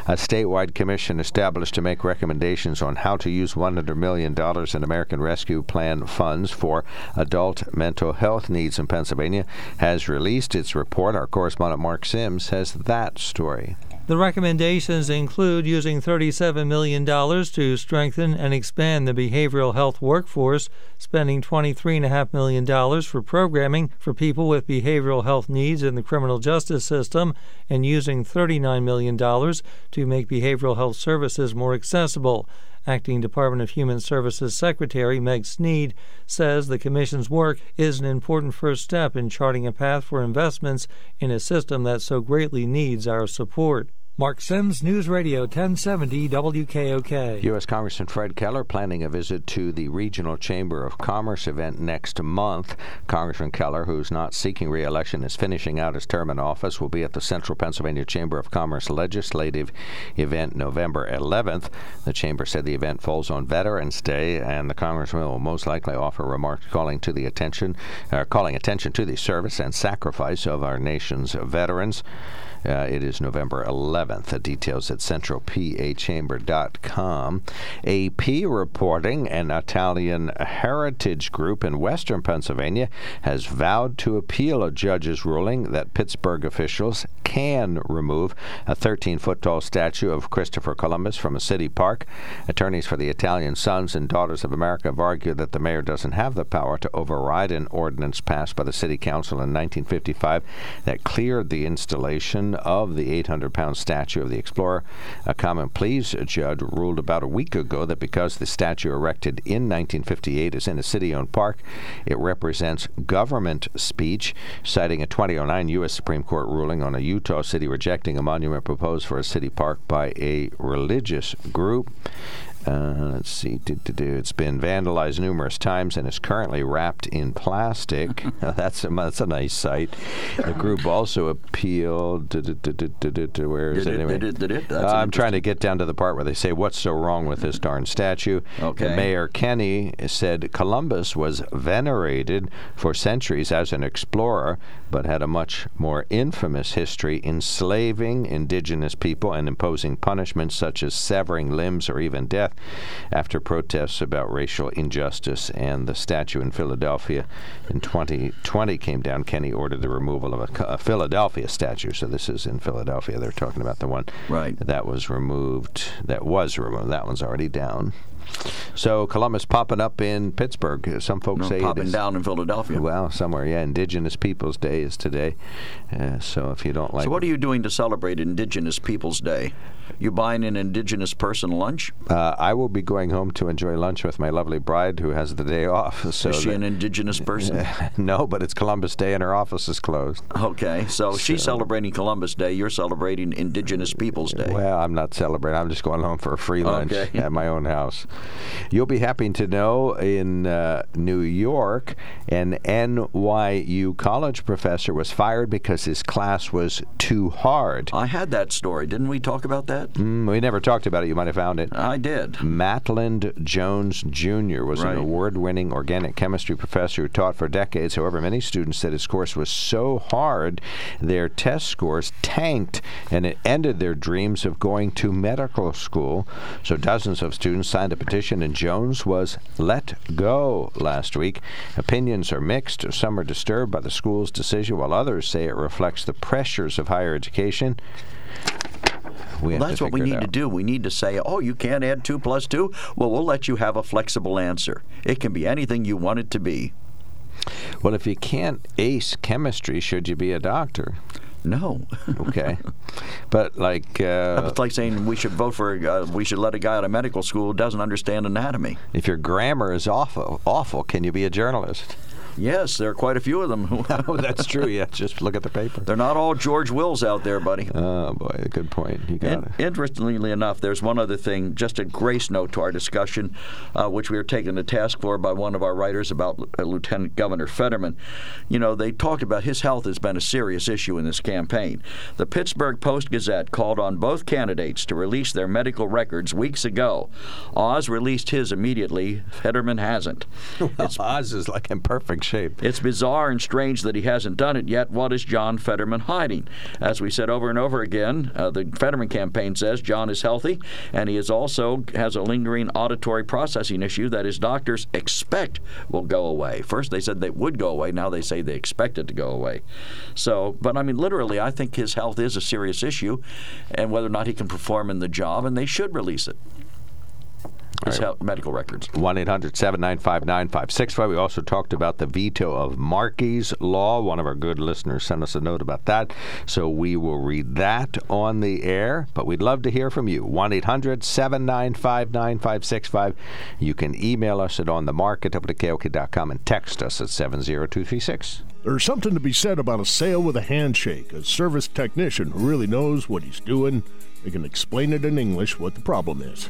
A statewide commission established to make recommendations on how to use $100 million in American Rescue Plan funds for adult mental health needs in Pennsylvania has released its report. Our correspondent Mark Sims has that story. The recommendations include using $37 million to strengthen and expand the behavioral health workforce, spending $23.5 million for programming for people with behavioral health needs in the criminal justice system, and using $39 million to make behavioral health services more accessible. Acting Department of Human Services Secretary Meg Snead says the Commission's work is an important first step in charting a path for investments in a system that so greatly needs our support. Mark Sims, News Radio 1070 WKOK. U.S. Congressman Fred Keller planning a visit to the Regional Chamber of Commerce event next month. Congressman Keller, who's not seeking re-election, is finishing out his term in office, will be at the Central Pennsylvania Chamber of Commerce legislative event November 11th. The chamber said the event falls on Veterans Day, and the congressman will most likely offer remarks calling to the attention, uh, calling attention to the service and sacrifice of our nation's veterans. Uh, it is November 11th. The details at centralpachamber.com. AP reporting an Italian heritage group in western Pennsylvania has vowed to appeal a judge's ruling that Pittsburgh officials can remove a 13 foot tall statue of Christopher Columbus from a city park. Attorneys for the Italian Sons and Daughters of America have argued that the mayor doesn't have the power to override an ordinance passed by the city council in 1955 that cleared the installation of the 800 pound statue of the explorer. A common pleas judge ruled about a week ago that because the statue erected in 1958 is in a city owned park, it represents government speech, citing a 2009 U.S. Supreme Court ruling on a Utah city rejecting a monument proposed for a city park by a religious group. Uh, let's see. It's been vandalized numerous times and is currently wrapped in plastic. that's a that's a nice sight. The group also appealed. Where is it anyway? Uh, I'm trying to get down to the part where they say what's so wrong with this darn statue. Okay. Mayor Kenney said Columbus was venerated for centuries as an explorer, but had a much more infamous history enslaving indigenous people and imposing punishments such as severing limbs or even death after protests about racial injustice and the statue in Philadelphia in 2020 came down. Kenney ordered the removal of a, a Philadelphia statue. So this is in Philadelphia. They're talking about the one right. that was removed. That was removed. That one's already down. So Columbus popping up in Pittsburgh. Some folks no, say popping down in Philadelphia. Well, somewhere, yeah. Indigenous Peoples Day is today. Uh, so if you don't like, so what are you doing to celebrate Indigenous Peoples Day? You buying an indigenous person lunch? Uh, I will be going home to enjoy lunch with my lovely bride who has the day off. So is she an indigenous person? Uh, no, but it's Columbus Day and her office is closed. Okay, so, so she's celebrating Columbus Day. You're celebrating Indigenous Peoples Day. Well, I'm not celebrating. I'm just going home for a free lunch okay. at my own house. You'll be happy to know in uh, New York, an NYU college professor was fired because his class was too hard. I had that story. Didn't we talk about that? Mm, we never talked about it. You might have found it. I did. Maitland Jones Jr. was right. an award winning organic chemistry professor who taught for decades. However, many students said his course was so hard, their test scores tanked, and it ended their dreams of going to medical school. So dozens of students signed a petition, and Jones was let go last week. Opinions are mixed. Some are disturbed by the school's decision, while others say it reflects the pressures of higher education. We well, that's what we need to do. We need to say, oh, you can't add 2 plus 2? Well, we'll let you have a flexible answer. It can be anything you want it to be. Well, if you can't ace chemistry, should you be a doctor? No. okay. But like, uh, it's like saying we should vote for, uh, we should let a guy out of medical school who doesn't understand anatomy. If your grammar is awful, awful, can you be a journalist? Yes, there are quite a few of them. oh, that's true. Yeah, just look at the paper. They're not all George Wills out there, buddy. Oh boy, good point. You got it. Interestingly enough, there's one other thing, just a grace note to our discussion, uh, which we were taken to task for by one of our writers about uh, Lieutenant Governor Fetterman. You know, they talked about his health has been a serious issue in this campaign. The Pittsburgh Post Gazette called on both candidates to release their medical records weeks ago. Oz released his immediately. Fetterman hasn't. Well, Oz is like in perfect shape. It's bizarre and strange that he hasn't done it yet. What is John Fetterman hiding? As we said over and over again, uh, the Fetterman campaign says John is healthy, and he is also has a lingering auditory processing issue that his doctors expect will go away. First they said they would go away. Now they say they expect it to go away. So, but I mean, literally, I think his health is a serious issue, and whether or not he can perform in the job, and they should release it. His health, medical records. 1 800 795 9565. We also talked about the veto of Markey's Law. One of our good listeners sent us a note about that. So we will read that on the air. But we'd love to hear from you. 1 800 795 9565. You can email us at onthemark at wkok.com and text us at 70236. There's something to be said about a sale with a handshake, a service technician who really knows what he's doing. They can explain it in English what the problem is.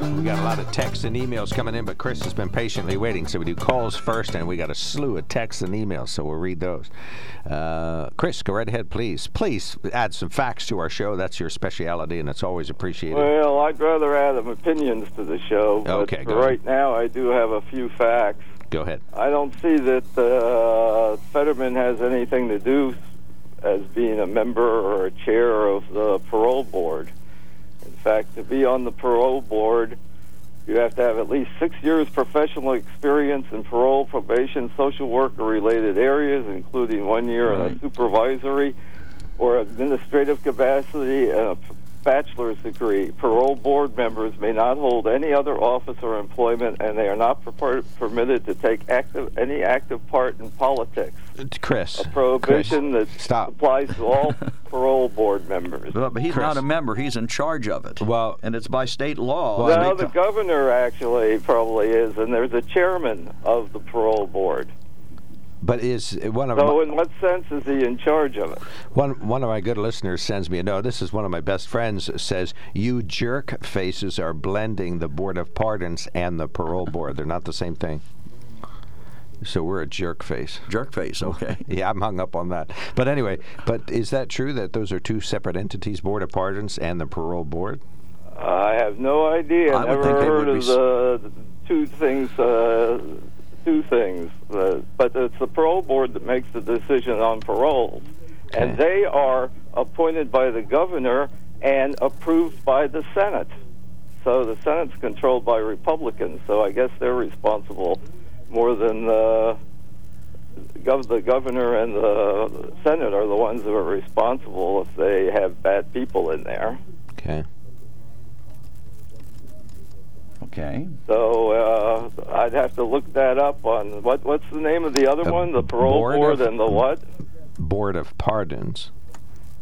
We got a lot of texts and emails coming in, but Chris has been patiently waiting. So we do calls first, and we got a slew of texts and emails, so we'll read those. Uh, Chris, go right ahead, please. Please add some facts to our show. That's your specialty, and it's always appreciated. Well, I'd rather add some opinions to the show. But Okay, go ahead. right now, I do have a few facts. Go ahead. I don't see that uh, Fetterman has anything to do as being a member or a chair of the parole board. In fact, to be on the parole board, you have to have at least six years professional experience in parole, probation, social work, or related areas, including one year in a supervisory or administrative capacity and a bachelor's degree. Parole board members may not hold any other office or employment, and they are not per- permitted to take active any active part in politics. Uh, Chris. A prohibition Chris, that stop. applies to all parole board members. But, but he's Chris. not a member. He's in charge of it. Well- and it's by state law. Well, Well, State the governor actually probably is, and there's a chairman of the parole board. But is one of So, my, in what sense is he in charge of it? one one of my good listeners sends me a note. This is one of my best friends says you jerk faces are blending the board of pardons and the parole board. They're not the same thing. So we're a jerk face. jerk face. Okay. Yeah, I'm hung up on that. But anyway, but is that true that those are two separate entities, Board of Pardons and the Parole Board? I have no idea. I would Never think they heard would of the two things. Uh, two things, uh, but it's the parole board that makes the decision on paroles, and they are appointed by the governor and approved by the Senate. So the Senate's controlled by Republicans. So I guess they're responsible more than uh, gov- the governor and the Senate are the ones who are responsible if they have bad people in there. Okay. Okay. So uh, I'd have to look that up on what what's the name of the other The one? The parole Board board, of- and the what? Board of Pardons.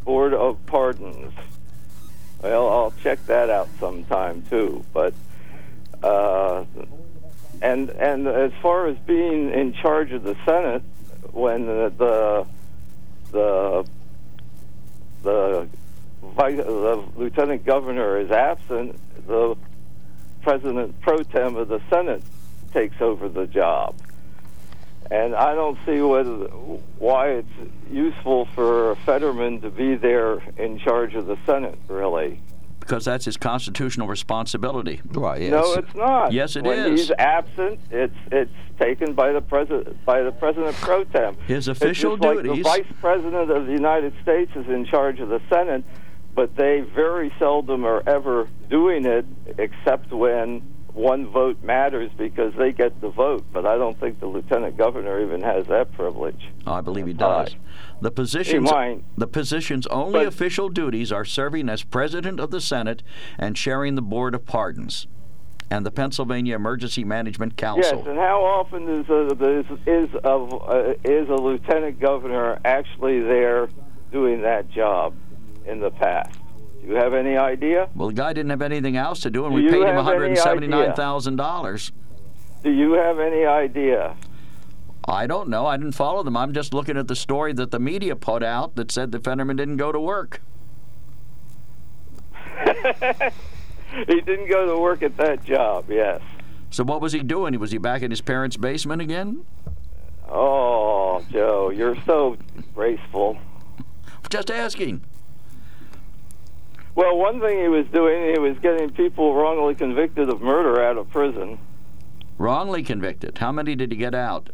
Board of Pardons. Well, I'll check that out sometime too. But uh, and and as far as being in charge of the Senate, when the the the, the, the lieutenant governor is absent, the president pro tem of the Senate takes over the job. And I don't see what, why it's useful for Fetterman to be there in charge of the Senate, really. Because that's his constitutional responsibility. Well, yes. No, it's not. Yes, it when is. he's absent, it's it's taken by the president by the president pro tem. His It's official just like. The vice president of the United States is in charge of the Senate, but they very seldom are ever doing it, except when one vote matters because they get the vote, but I don't think the lieutenant governor even has that privilege. I believe he does. The positions, the position's only But- official duties are serving as president of the Senate and chairing the board of pardons and the Pennsylvania Emergency Management Council. Yes, and how often is a, is is a, uh, is a lieutenant governor actually there doing that job in the past? Do you have any idea? Well, the guy didn't have anything else to do, and Do we paid him $179,000. Do you have any idea? I don't know. I didn't follow them. I'm just looking at the story that the media put out that said that Fetterman didn't go to work. He didn't go to work at that job. Yes. So what was he doing? Was he back in his parents' basement again? Oh, Joe, you're so graceful. Just asking. Well, one thing he was doing, he was getting people wrongly convicted of murder out of prison. Wrongly convicted. How many did he get out?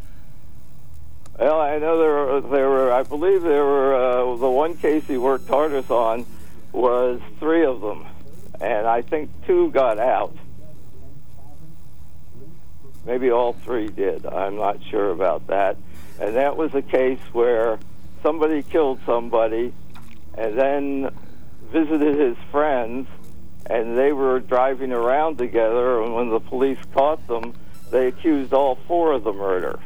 Well, I know there were, there were I believe there were, uh, the one case he worked hardest on was three of them. And I think two got out. Maybe all three did. I'm not sure about that. And that was a case where somebody killed somebody and then visited his friends and they were driving around together and when the police caught them they accused all four of the murder.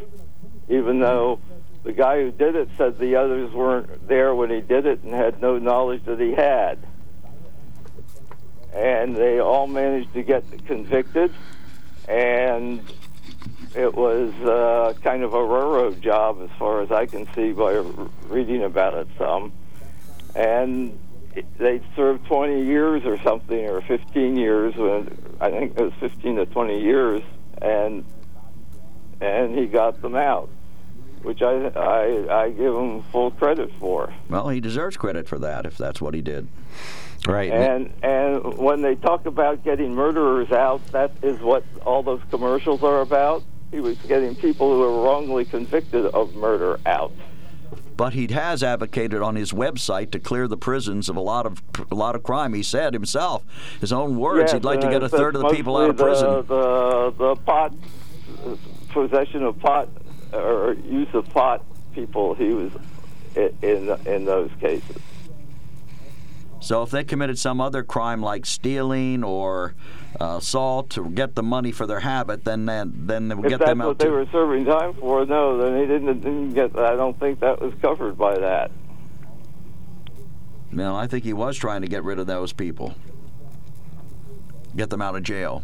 Even though the guy who did it said the others weren't there when he did it and had no knowledge that he had. And they all managed to get convicted and it was uh, kind of a railroad job as far as I can see by reading about it some. And it- they served 20 years or something or 15 years when I think it was 15 to 20 years and and he got them out which I I, I give him full credit for Well, he deserves credit for that if that's what he did. Right. and and when they talk about getting murderers out that is what all those commercials are about he was getting people who were wrongly convicted of murder out But he has advocated on his website to clear the prisons of a lot of a lot of crime. He said himself, his own words, Yes, he'd like to uh, get a third of the people out of prison. The, the, the pot, possession of pot, or use of pot people, he was i- in, in those cases. So if they committed some other crime like stealing or uh, assault to get the money for their habit, then then, then they would If get them out That's what they too. were serving time for, no, then he didn't, didn't get I don't think that was covered by that. Well, I think he was trying to get rid of those people, get them out of jail.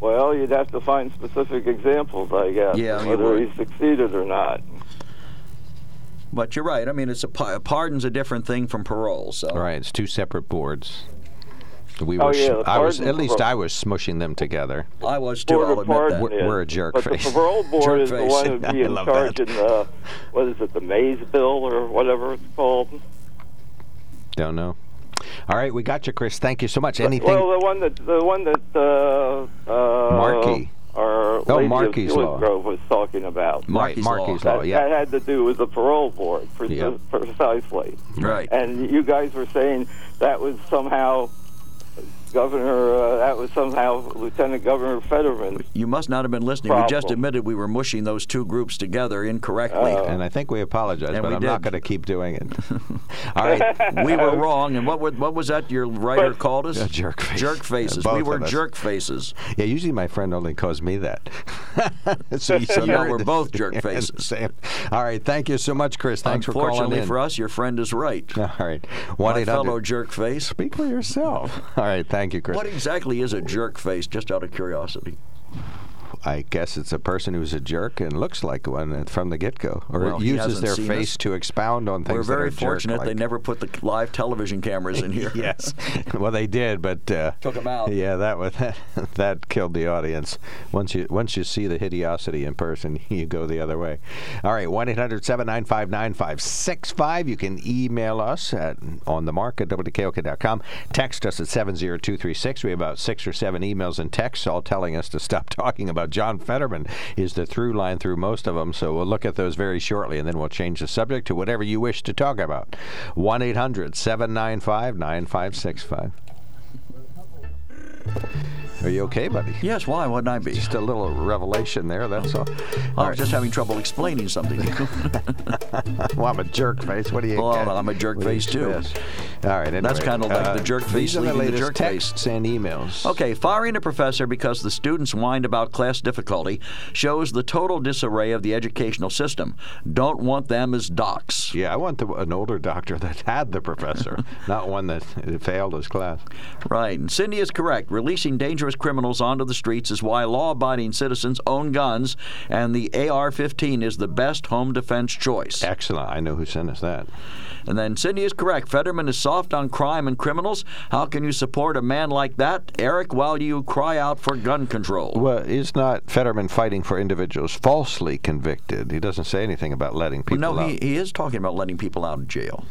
Well, you'd have to find specific examples, I guess, Yeah, whether he succeeded or not. But you're right. I mean, it's a pa- pardon's a different thing from parole. So Right, it's two separate boards. We Oh, were, yeah, I was at least I was smushing them together. I was too. Board I'll admit that. We're- we're a jerk but face. the parole board Jerk is the one who'd be in charge that. in the, what is it, the Mays Bill or whatever it's called. Don't know. All right, we got you, Chris. Thank you so much. Anything? Well, the one that the one that uh, uh, Markey. Or Oh, Lady Markey's of law. Grove was talking about. right, Markey's Law. Markey's That, law. Yeah. that had to do with the parole board, pre- Yep. precisely. Right. And you guys were saying that was somehow Governor, uh, that was somehow Lieutenant Governor Fetterman. You must not have been listening. We just admitted we were mushing those two groups together incorrectly. Oh. And I think we apologize, but we I'm not going to keep doing it. All right. we were wrong. And what, were, what was that your writer But- call us? Uh, jerk face. Jerk faces. Both we were jerk faces. Yeah, usually my friend only calls me that. so you So now we're both jerk faces. same. All right. Thank you so much, Chris. Thanks for calling Unfortunately for us, your friend is right. All right. My One eight fellow jerk face. Speak for yourself. All right. Thank you, Chris. What exactly is a jerk face, just out of curiosity? I guess it's a person who's a jerk and looks like one from the get-go, or Well, uses their face us. to expound on things We're very that are fortunate they jerk-like. never put the live television cameras in here. yes. well, they did, but uh, them out. Yeah, that was that killed the audience. Once you once you see the hideosity in person, you go the other way. All right, one 9565 You can email us at on the mark at wkok.com. Text us at seven zero two three six. We have about six or seven emails and texts all telling us to stop talking about John Fetterman. Is the through line through most of them. So we'll look at those very shortly, and then we'll change the subject to whatever you wish to talk about. One 795 9565 Are you okay, buddy? Yes, why wouldn't I be? Just a little revelation there, that's all. I was just having trouble explaining something. well, I'm a jerk face. What do you Well. I'm a jerk What do you face, too. All right, anyway. That's kinda like uh, the jerk face are the the jerk face. texts and emails. Okay, firing a professor because the students whined about class difficulty shows the total disarray of the educational system. Don't want them as docs. Yeah, I want the, an older doctor that had the professor, not one that failed his class. Right. And Cindy is correct. Releasing dangerous criminals onto the streets is why law abiding citizens own guns, and the AR 15 is the best home defense choice. Excellent. I know who sent us that. And then Cindy is correct. Fetterman is soft on crime and criminals. How can you support a man like that, Eric, while you cry out for gun control? Well, is not Fetterman fighting for individuals falsely convicted? He doesn't say anything about letting people no, out. he, he is talking about letting people out of jail.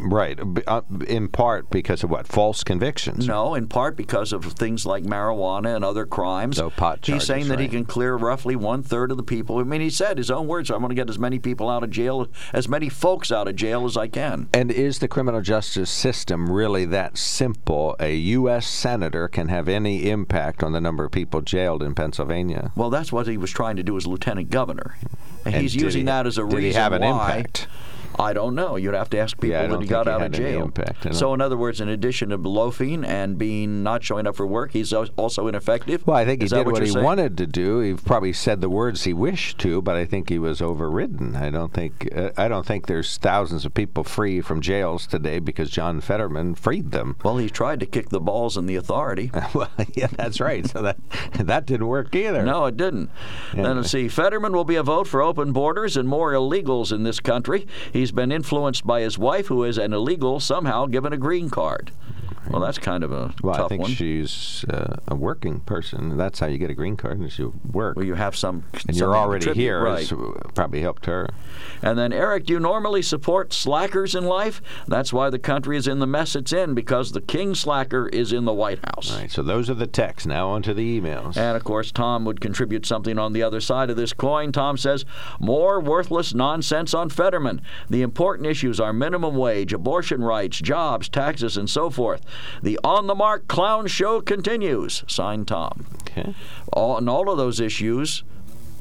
Right. Uh, in part because of what? False convictions. No, in part because of things like marijuana and other crimes. So pot charges, He's saying that he can clear roughly one third of the people. I mean, he said his own words: "I'm going to get as many people out of jail, as many folks out of jail as I can." And is the criminal justice system really that simple? A U.S. senator can have any impact on the number of people jailed in Pennsylvania. Well, that's what he was trying to do as lieutenant governor. And, And he's using he- that as a did he reason have an why. impact? I don't know. You'd have to ask people Yeah, that he got out of jail. impact, So, in other words, in addition to loafing and being not showing up for work, he's also ineffective. Well, I think he Is that did what, you're he saying? wanted to do. He probably said the words he wished to, but I think he was overridden. I don't think uh, I don't think there's thousands of people free from jails today because John Fetterman freed them. Well, he tried to kick the balls in the authority. well, yeah, that's right. So that that didn't work either. No, it didn't. Then let's see. Fetterman will be a vote for open borders and more illegals in this country. He's been influenced by his wife, who is an illegal, somehow given a green card. Well, that's kind of a Well, tough I think one. she's uh, a working person. That's how you get a green card is you work. well, you have some. and you're already here. right? Probably helped her. And then, Eric, do you normally support slackers in life? That's why the country is in the mess it's in, because the king slacker is in the White House. All right. So those are the texts. Now on to the emails. And of course, Tom would contribute something on the other side of this coin. Tom says, More worthless nonsense on Fetterman. The important issues are minimum wage, abortion rights, jobs, taxes, and so forth. The on the mark clown show continues. Signed Tom. okay. All, and all of those issues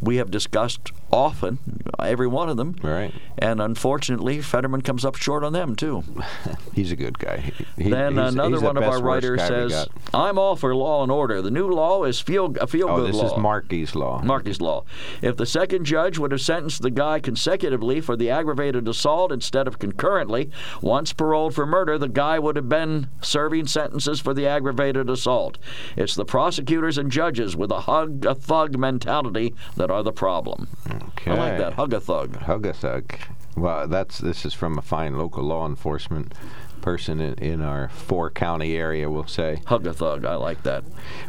we have discussed often, every one of them. Right. And unfortunately, Fetterman comes up short on them, too. He's a good guy. He- Then he's- another he's one of our writers says. I'm all for law and order. The new law is feel, a feel Oh, good this is Markey's law. Markey's Law. If the second judge would have sentenced the guy consecutively for the aggravated assault instead of concurrently, once paroled for murder, the guy would have been serving sentences for the aggravated assault. It's the prosecutors and judges with a hug a thug mentality that are the problem. Okay. I like that. Hug a thug. Hug a thug. Well, that's this is from a fine local law enforcement person in, in our four county area. We'll say. Hug a thug. I like that.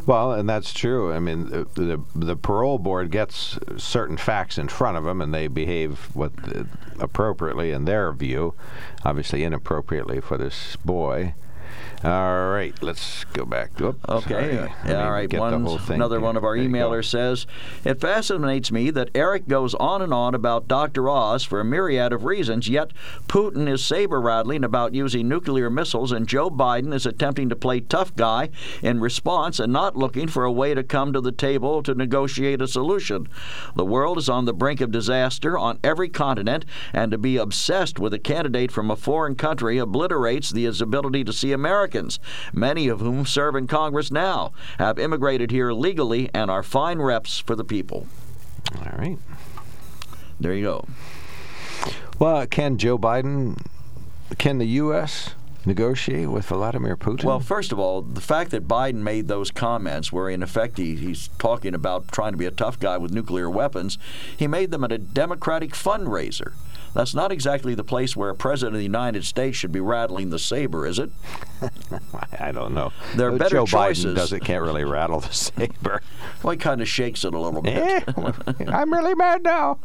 Well, and that's true. I mean, the, the the parole board gets certain facts in front of them, and they behave what the, appropriately in their view, obviously inappropriately for this boy. All right, let's go back. Oop, Okay. sorry. Let me Yeah, all right. One, another one of our There emailers says, It fascinates me that Eric goes on and on about Dr. Oz for a myriad of reasons, yet Putin is saber rattling about using nuclear missiles, and Joe Biden is attempting to play tough guy in response and not looking for a way to come to the table to negotiate a solution. The world is on the brink of disaster on every continent, and to be obsessed with a candidate from a foreign country obliterates the his ability to see Americans, many of whom serve in Congress now, have immigrated here legally, and are fine reps for the people. All right. There you go. Well, can Joe Biden, can the U.S. negotiate with Vladimir Putin? Well, first of all, the fact that Biden made those comments, where in effect he, he's talking about trying to be a tough guy with nuclear weapons, he made them at a Democratic fundraiser. That's not exactly the place where a president of the United States should be rattling the saber, is it? I don't know. There are better Joe choices. Biden doesn't can't really rattle the saber. Well, he kind of shakes it a little bit. Eh, I'm really mad now.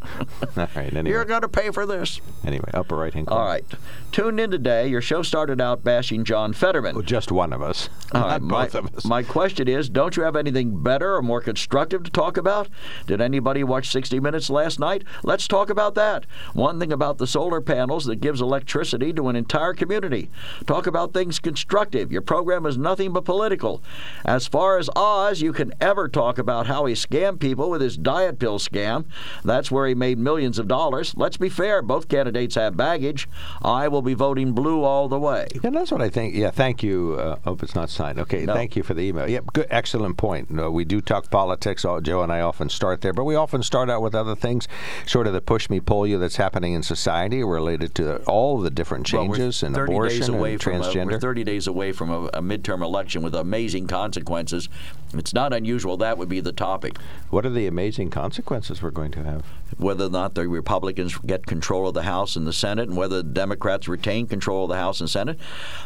All right. Anyway, You're going to pay for this. anyway, upper right hand corner. All right. Tuned in today. Your show started out. Out bashing John Fetterman. Well, just one of us, All not my, both of us. my question is don't you have anything better or more constructive to talk about? Did anybody watch 60 Minutes last night? Let's talk about that. One thing about the solar panels that gives electricity to an entire community. Talk about things constructive. Your program is nothing but political. As far as Oz, you can ever talk about how he scammed people with his diet pill scam. That's where he made millions of dollars. Let's be fair, both candidates have baggage. I will be voting blue all the way. Yeah, that's what I think. Yeah, thank you. Uh, hope it's not signed. Okay, No. thank you for the email. Yep, good, excellent point. No, we do talk politics. All, Joe and I often start there, but we often start out with other things, sort of the push me pull you that's happening in society related to all the different Well, changes and abortion and from a, transgender. we're 30 days away from a, a midterm election with amazing consequences. It's not unusual that would be the topic. what are the amazing consequences we're going to have? Whether or not the Republicans get control of the House and the Senate, and whether the Democrats retain control of the House and Senate,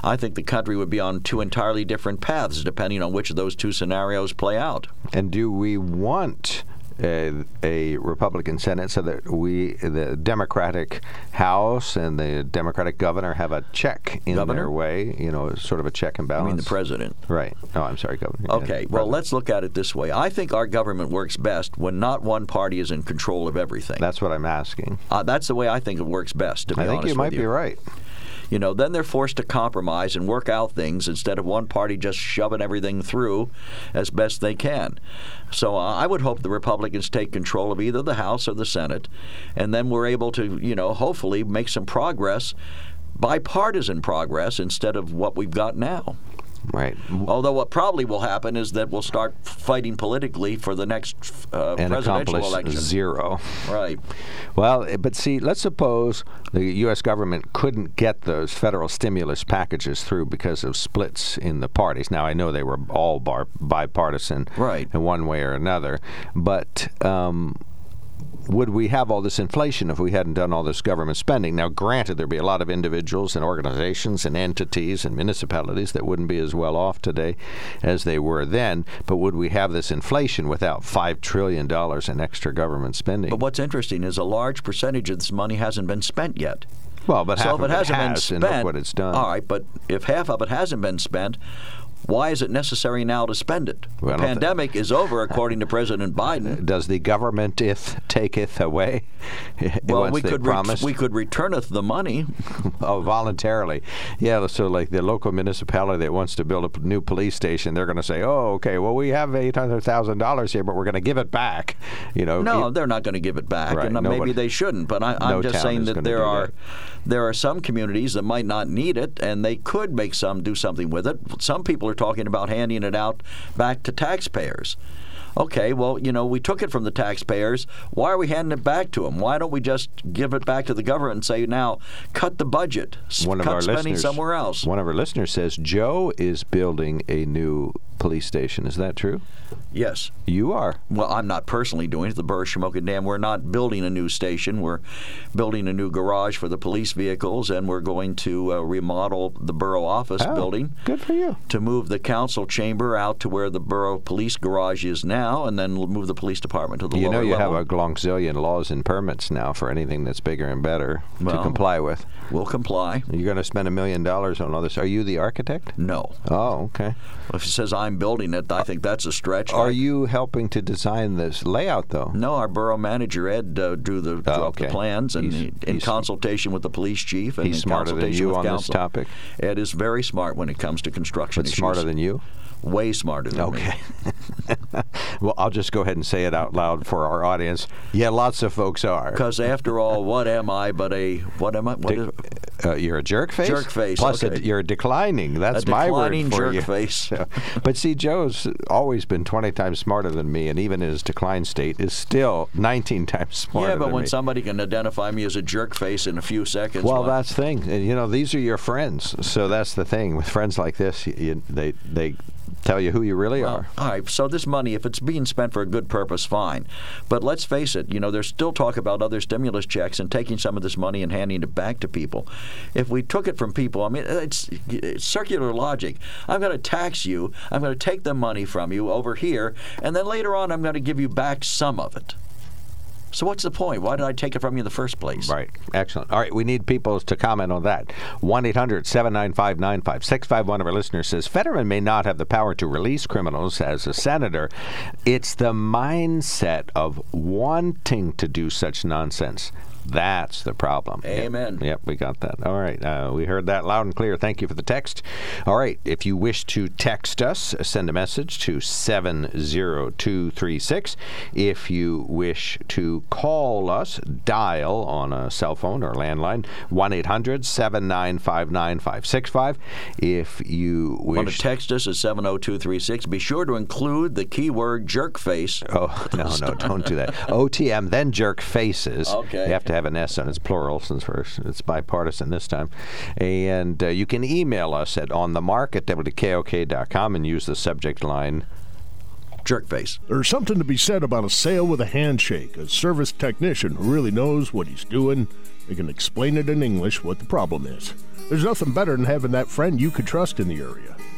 I think the country would be on two entirely different paths depending on which of those two scenarios play out. And do we want a, a Republican Senate so that we, the Democratic House and the Democratic governor, have a check in Governor? their way? You know, sort of a check and balance. I mean, the president. Right. Oh, I'm sorry, governor. Yeah, Okay, well, president. let's look at it this way. I think our government works best when not one party is in control of everything. That's what I'm asking. Uh, that's the way I think it works best, to be I think you might you. be right. You know, then they're forced to compromise and work out things instead of one party just shoving everything through as best they can. So uh, I would hope the Republicans take control of either the House or the Senate, and then we're able to, you know, hopefully make some progress, bipartisan progress, instead of what we've got now. Right. Although what probably will happen is that we'll start fighting politically for the next uh, And presidential accomplish election. zero. Right. Well, eh, but see, let's suppose the U.S. government couldn't get those federal stimulus packages through because of splits in the parties. Now, I know they were all bar- bipartisan Right. in one way or another, but. Um, would we have all this inflation if we hadn't done all this government spending? Now, granted, there'd be a lot of individuals and organizations and entities and municipalities that wouldn't be as well off today as they were then. But would we have this inflation without $5 trillion in extra government spending? But what's interesting is a large percentage of this money hasn't been spent yet. Well, but so half if of it it hasn't has, been and spent, look what it's done. All right, but if half of it hasn't been spent, why is it necessary now to spend it? Well, the pandemic is over, according to President Biden. Does the governmenteth taketh away? Well, once we could promised? we could returneth the money. oh, voluntarily. Yeah, so like the local municipality that wants to build a p- new police station, they're going to say, "Oh, okay, well we have eight hundred thousand dollars here, but we're going to give it back." You know, No, it- they're not going to give it back, Right, and uh, maybe they shouldn't. But I, no I'm just saying that there are that. there are some communities that might not need it, and they could make some do something with it. Some people are talking about handing it out back to taxpayers. Okay, well, you know, we took it from the taxpayers. Why are we handing it back to them? Why don't we just give it back to the government and say, now, cut the budget, one of cut our spending listeners, somewhere else? One of our listeners says Joe is building a new police station. Is that true? Yes. You are. Well, I'm not personally doing it. The Borough of Shamokin Dam. We're not building a new station. We're building a new garage for the police vehicles, and we're going to uh, remodel the borough office Oh, building Good for you. to move the council chamber out to where the borough police garage is now, and then we'll move the police department to the You lower know you level. have a glonzillion laws and permits now for anything that's bigger and better to comply with. We'll comply. You're going to spend a million dollars on all this. Are you the architect? No. Oh, okay. Well, If it says I'm building it, I think that's a stretch. Are you helping to design this layout, though? No, our borough manager Ed uh, drew the drew up the plans, and He's- in he's- consultation with the police chief and He's in smarter than consultation you on this topic? Ed is very smart when it comes to construction But issues. smarter than you? Way smarter than me. Okay. well, I'll just go ahead and say it out loud for our audience. Yeah, lots of folks are. Because after all, what am I but a what am I? What is, Uh, you're a jerk face. Jerk face, Plus, okay. a, you're declining. That's a my word declining for jerk you. face. But see, Joe's always been 20 times smarter than me, and even in his decline state, is still 19 times smarter. yeah, but when me. somebody can identify me as a jerk face in a few seconds, Well, well, that's the thing. And, you know, these are your friends. So that's the thing. With friends like this, you, they they tell you who you really Well, are. all right. So this money, if it's being spent for a good purpose, fine. But let's face it. You know, there's still talk about other stimulus checks and taking some of this money and handing it back to people. If we took it from people, I mean, it's, it's circular logic. I'm going to tax you. I'm going to take the money from you over here, and then later on, I'm going to give you back some of it. So what's the point? Why did I take it from you in the first place? Right. Excellent. All right. We need people to comment on that. 1 800 795 9565. One of our listeners says Fetterman may not have the power to release criminals as a senator. It's the mindset of wanting to do such nonsense. That's the problem. Amen. Yep, yep we got that. All right. Uh, we heard that loud and clear. Thank you for the text. All right. If you wish to text us, send a message to 70236. If you wish to call us, dial on a cell phone or landline 1 800 795 9565. If you wish want to text us at 70236, be sure to include the keyword jerk face. Oh, no, no, don't do that. OTM, then jerk faces. Okay. You have to have an S on its plural since it's bipartisan this time. And uh, you can email us at onthemark at and use the subject line jerk face. There's something to be said about a sale with a handshake. A service technician who really knows what he's doing. They can explain it in English what the problem is. There's nothing better than having that friend you could trust in the area.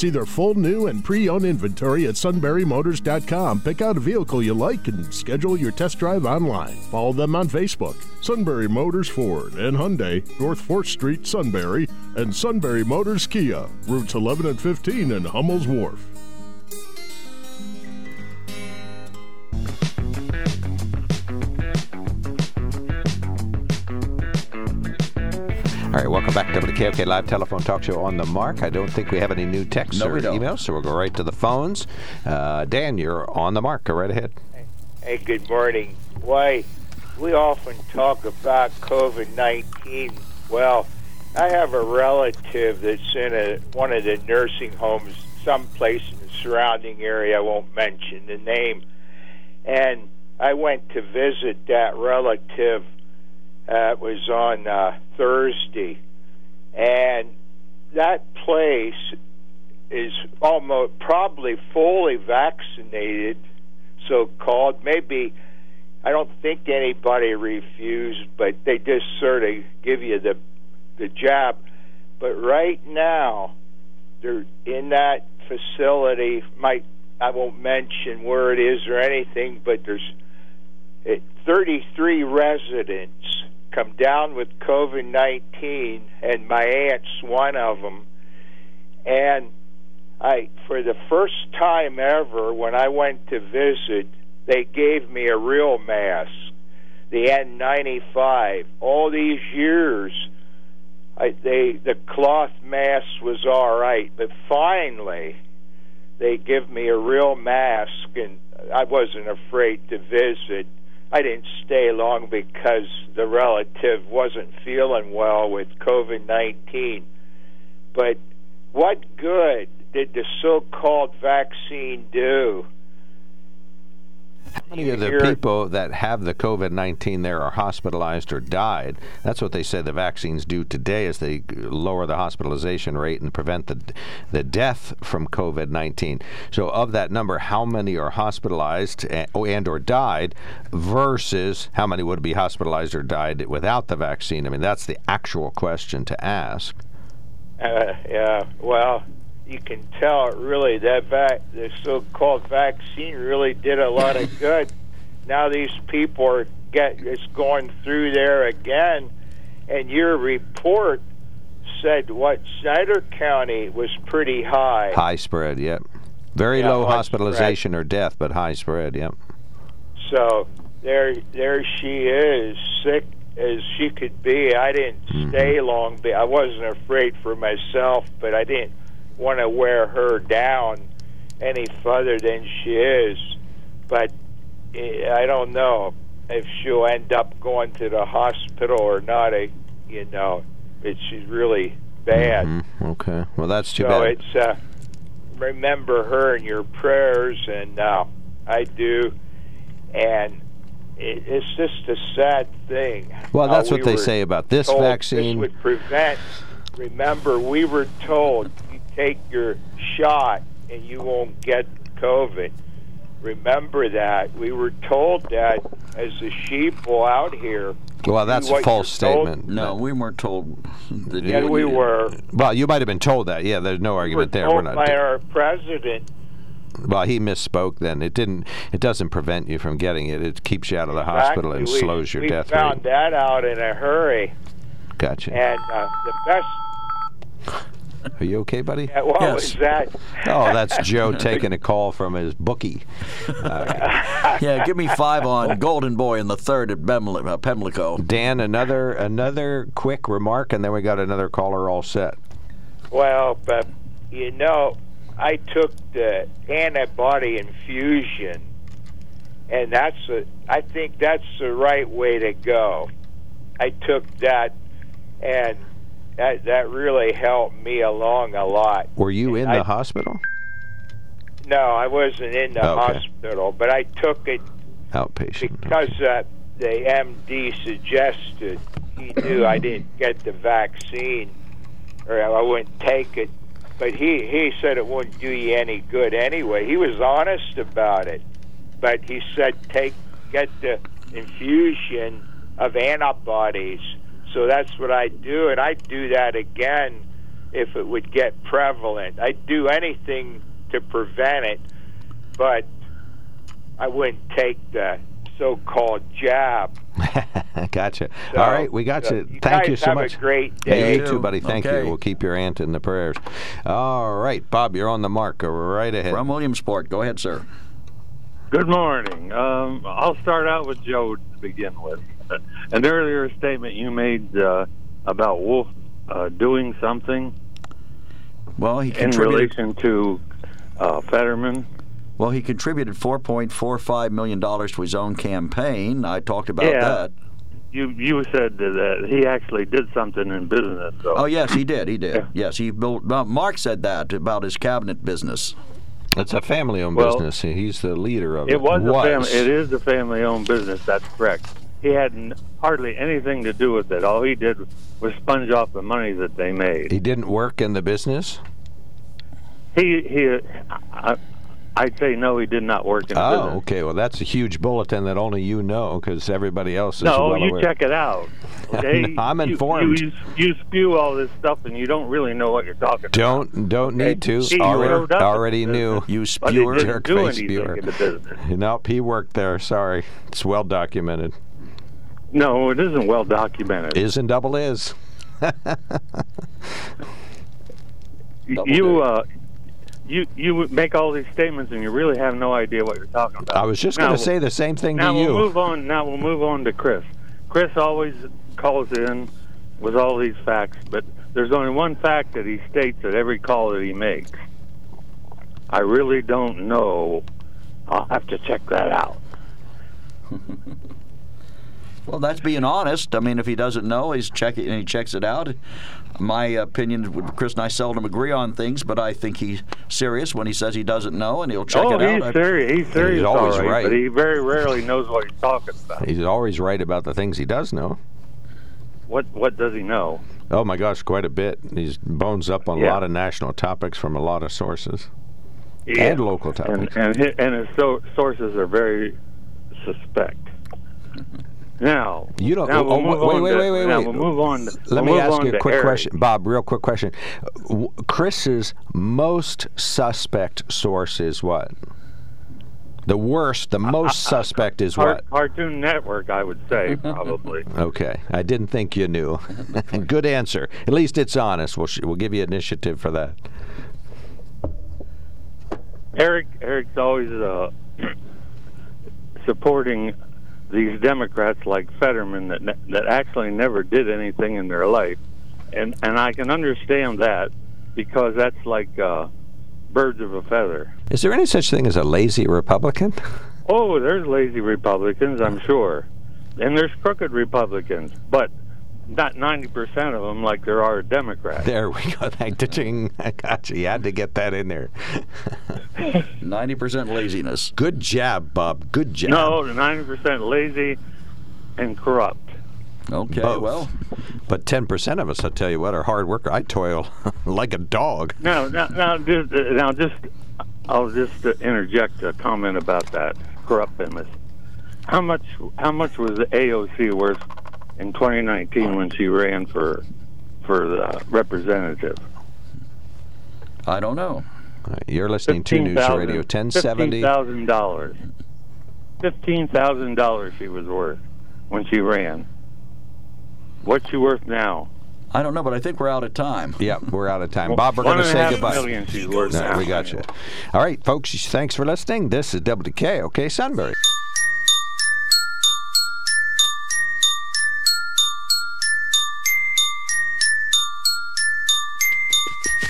See their full new and pre owned inventory at sunburymotors.com. Pick out a vehicle you like and schedule your test drive online. Follow them on Facebook. Sunbury Motors Ford and Hyundai, North 4th Street, Sunbury, and Sunbury Motors Kia, routes 11 and 15 in Hummel's Wharf. All right, welcome back to WKOK Live Telephone Talk Show on the Mark. I don't think we have any new texts no, or emails, so we'll go right to the phones. Uh, Dan, you're on the mark. Go right ahead. Hey, good morning. Why, we often talk about COVID 19. Well, I have a relative that's in a, one of the nursing homes, someplace in the surrounding area. I won't mention the name. And I went to visit that relative uh, it was on uh, Thursday, and that place is almost probably fully vaccinated, so called. Maybe I don't think anybody refused, but they just sort of give you the the jab. But right now, they're in that facility. Might I won't mention where it is or anything, but there's 33 residents come down with COVID 19, and my aunt's one of them. And I, for the first time ever, when I went to visit, they gave me a real mask, the N95. All these years, I, they the cloth mask was all right, but finally, they give me a real mask, and I wasn't afraid to visit. I didn't stay long because the relative wasn't feeling well with COVID 19. But what good did the so called vaccine do? How many of the people that have the COVID 19 there are hospitalized or died? That's what they say the vaccines do today is they lower the hospitalization rate and prevent the, the death from COVID 19. So of that number, how many are hospitalized and, and or died versus how many would be hospitalized or died without the vaccine? I mean, that's the actual question to ask. Uh, yeah, well, you can tell really that vac- the so-called vaccine really did a lot of good. now these people are get it's going through there again, and your report said what Snyder County was pretty high. High spread, yep. Very yeah, low hospitalization spread. or death, but high spread, yep. So there, there she is, sick as she could be. I didn't mm-hmm. stay long. I wasn't afraid for myself, but I didn't want to wear her down any further than she is. But eh, I don't know if she'll end up going to the hospital or not. I, you know, it, she's really bad. Mm-hmm. Okay. Well, that's too so bad. it's uh, remember her in your prayers, and uh, I do. And it, it's just a sad thing. Well, that's we what they say about this vaccine. This would prevent. Remember, we were told take your shot and you won't get COVID. Remember that. We were told that as the sheep sheeple out here. Well, that's a false you're told- statement. No, we weren't told. That Yeah, we were. Well, you might have been told that. Yeah, there's no We were argument there. We're not. by our president. well, he misspoke. Then it didn't. It doesn't prevent you from getting it. It keeps you out of the hospital and Exactly. slows your death rate. We death found rate. that out in a hurry. Gotcha. And uh, the best. Are you okay, buddy? Yeah, what Yes. was that? Oh, that's Joe taking a call from his bookie. Yeah, give me five on Golden Boy in the third at Bemli- uh, Pimlico. Dan, another another quick remark, and then we got another caller all set. Well, but you know, I took the antibody infusion, and that's a, I think that's the right way to go. I took that, and that that really helped me along a lot. Were you in I- the hospital? No, I wasn't in the Okay. hospital, but I took it Outpatient. because uh, the MD suggested he knew I didn't get the vaccine or I wouldn't take it. But he, he said it wouldn't do you any good anyway. He was honest about it. But he said take get the infusion of antibodies. So that's what I do, and I'd do that again if it would get prevalent. I'd do anything to prevent it, but I wouldn't take the so-called jab. gotcha. So, all right, we got so you. you Thank guys you so have much. a great Yeah, day. you too, buddy. Thank Okay. you. We'll keep your aunt in the prayers. All right, Bob, you're on the mark. Go right ahead. From Williamsport. Go ahead, sir. Good morning. Um, I'll start out with Joe to begin with. An earlier statement you made uh, about Wolf uh, doing something Well, he in relation to uh, Fetterman. Well, he contributed 4.45 million dollars to his own campaign. I talked about Yeah. that. You you said that he actually did something in business. So. Oh yes, he did. He did. Yes, he built. well, Mark said that about his cabinet business. It's a family-owned Well, business. He's the leader of it. It was, a family. It is a family-owned business. That's correct. He had n- hardly anything to do with it. All he did was sponge off the money that they made. He didn't work in the business. He he. I, I'd say no. He did not work in the Oh, business. okay. Well, that's a huge bulletin that only you know because everybody else is No, well you aware. check it out. Okay? No, I'm informed. You, you, you spew all this stuff, and you don't really know what you're talking about. Don't don't need to. He already already knew. You spewer. didn't Jerk face spewer. in the. Nope, he worked there. Sorry, it's well documented. No, it isn't well documented. Is and double is. you uh, you you make all these statements, and you really have no idea what you're talking about. I was just going to say the same thing Now to we'll you. move on. Now we'll move on to Chris. Chris always calls in with all these facts, but there's only one fact that he states at every call that he makes. I really don't know. I'll have to check that out. Well, that's being honest. I mean, if he doesn't know, he's checking and he checks it out. My opinion, Chris and I seldom agree on things, but I think he's serious when he says he doesn't know, and he'll check oh, it out. he's I- serious. He's serious, always all right, right. but he very rarely knows what he's talking about. He's always right about the things he does know. What What does he know? Oh my gosh, quite a bit. He's bones up on a lot of national topics from a lot of sources Yeah. and local topics. and and his, and his so, sources are very suspect. Now You don't- Now we'll oh, wait, wait, wait, wait, wait. We'll move on. Let we'll me ask you a quick question, Bob. Real quick question. Chris's most suspect source is what? The worst, the most suspect is what? Cartoon Network, I would say probably. Okay, I didn't think you knew. Good answer. At least it's honest. We'll sh- we'll give you initiative for that. Eric Eric's always uh, supporting these Democrats like Fetterman that that actually never did anything in their life, and and I can understand that because that's like uh, birds of a feather. Is there any such thing as a lazy Republican? Oh, there's lazy Republicans, I'm sure, and there's crooked Republicans, but not 90% of them like there are Democrats. There we go. Thank the ching. I got you. You had to get that in there. 90% laziness. Good job, Bob. Good job. No, 90% lazy and corrupt. Okay, Both. well, But 10% of us, I'll tell you what, are hard worker. I toil like a dog. Now, now, now, just, uh, now, just I'll just uh, interject a comment about that corruptness. How much? How much was the AOC worth in 2019 when she ran for for the representative? I don't know. All right, You're listening to News Radio 1070. Fifteen thousand dollars. Fifteen thousand dollars she was worth when she ran. What's she worth now? I don't know, but I think we're out of time. Yeah, we're out of time. Bob, we're going to say half goodbye. million she's worth No, now. we got you. All right, folks, thanks for listening. This is WK, okay, Sunbury.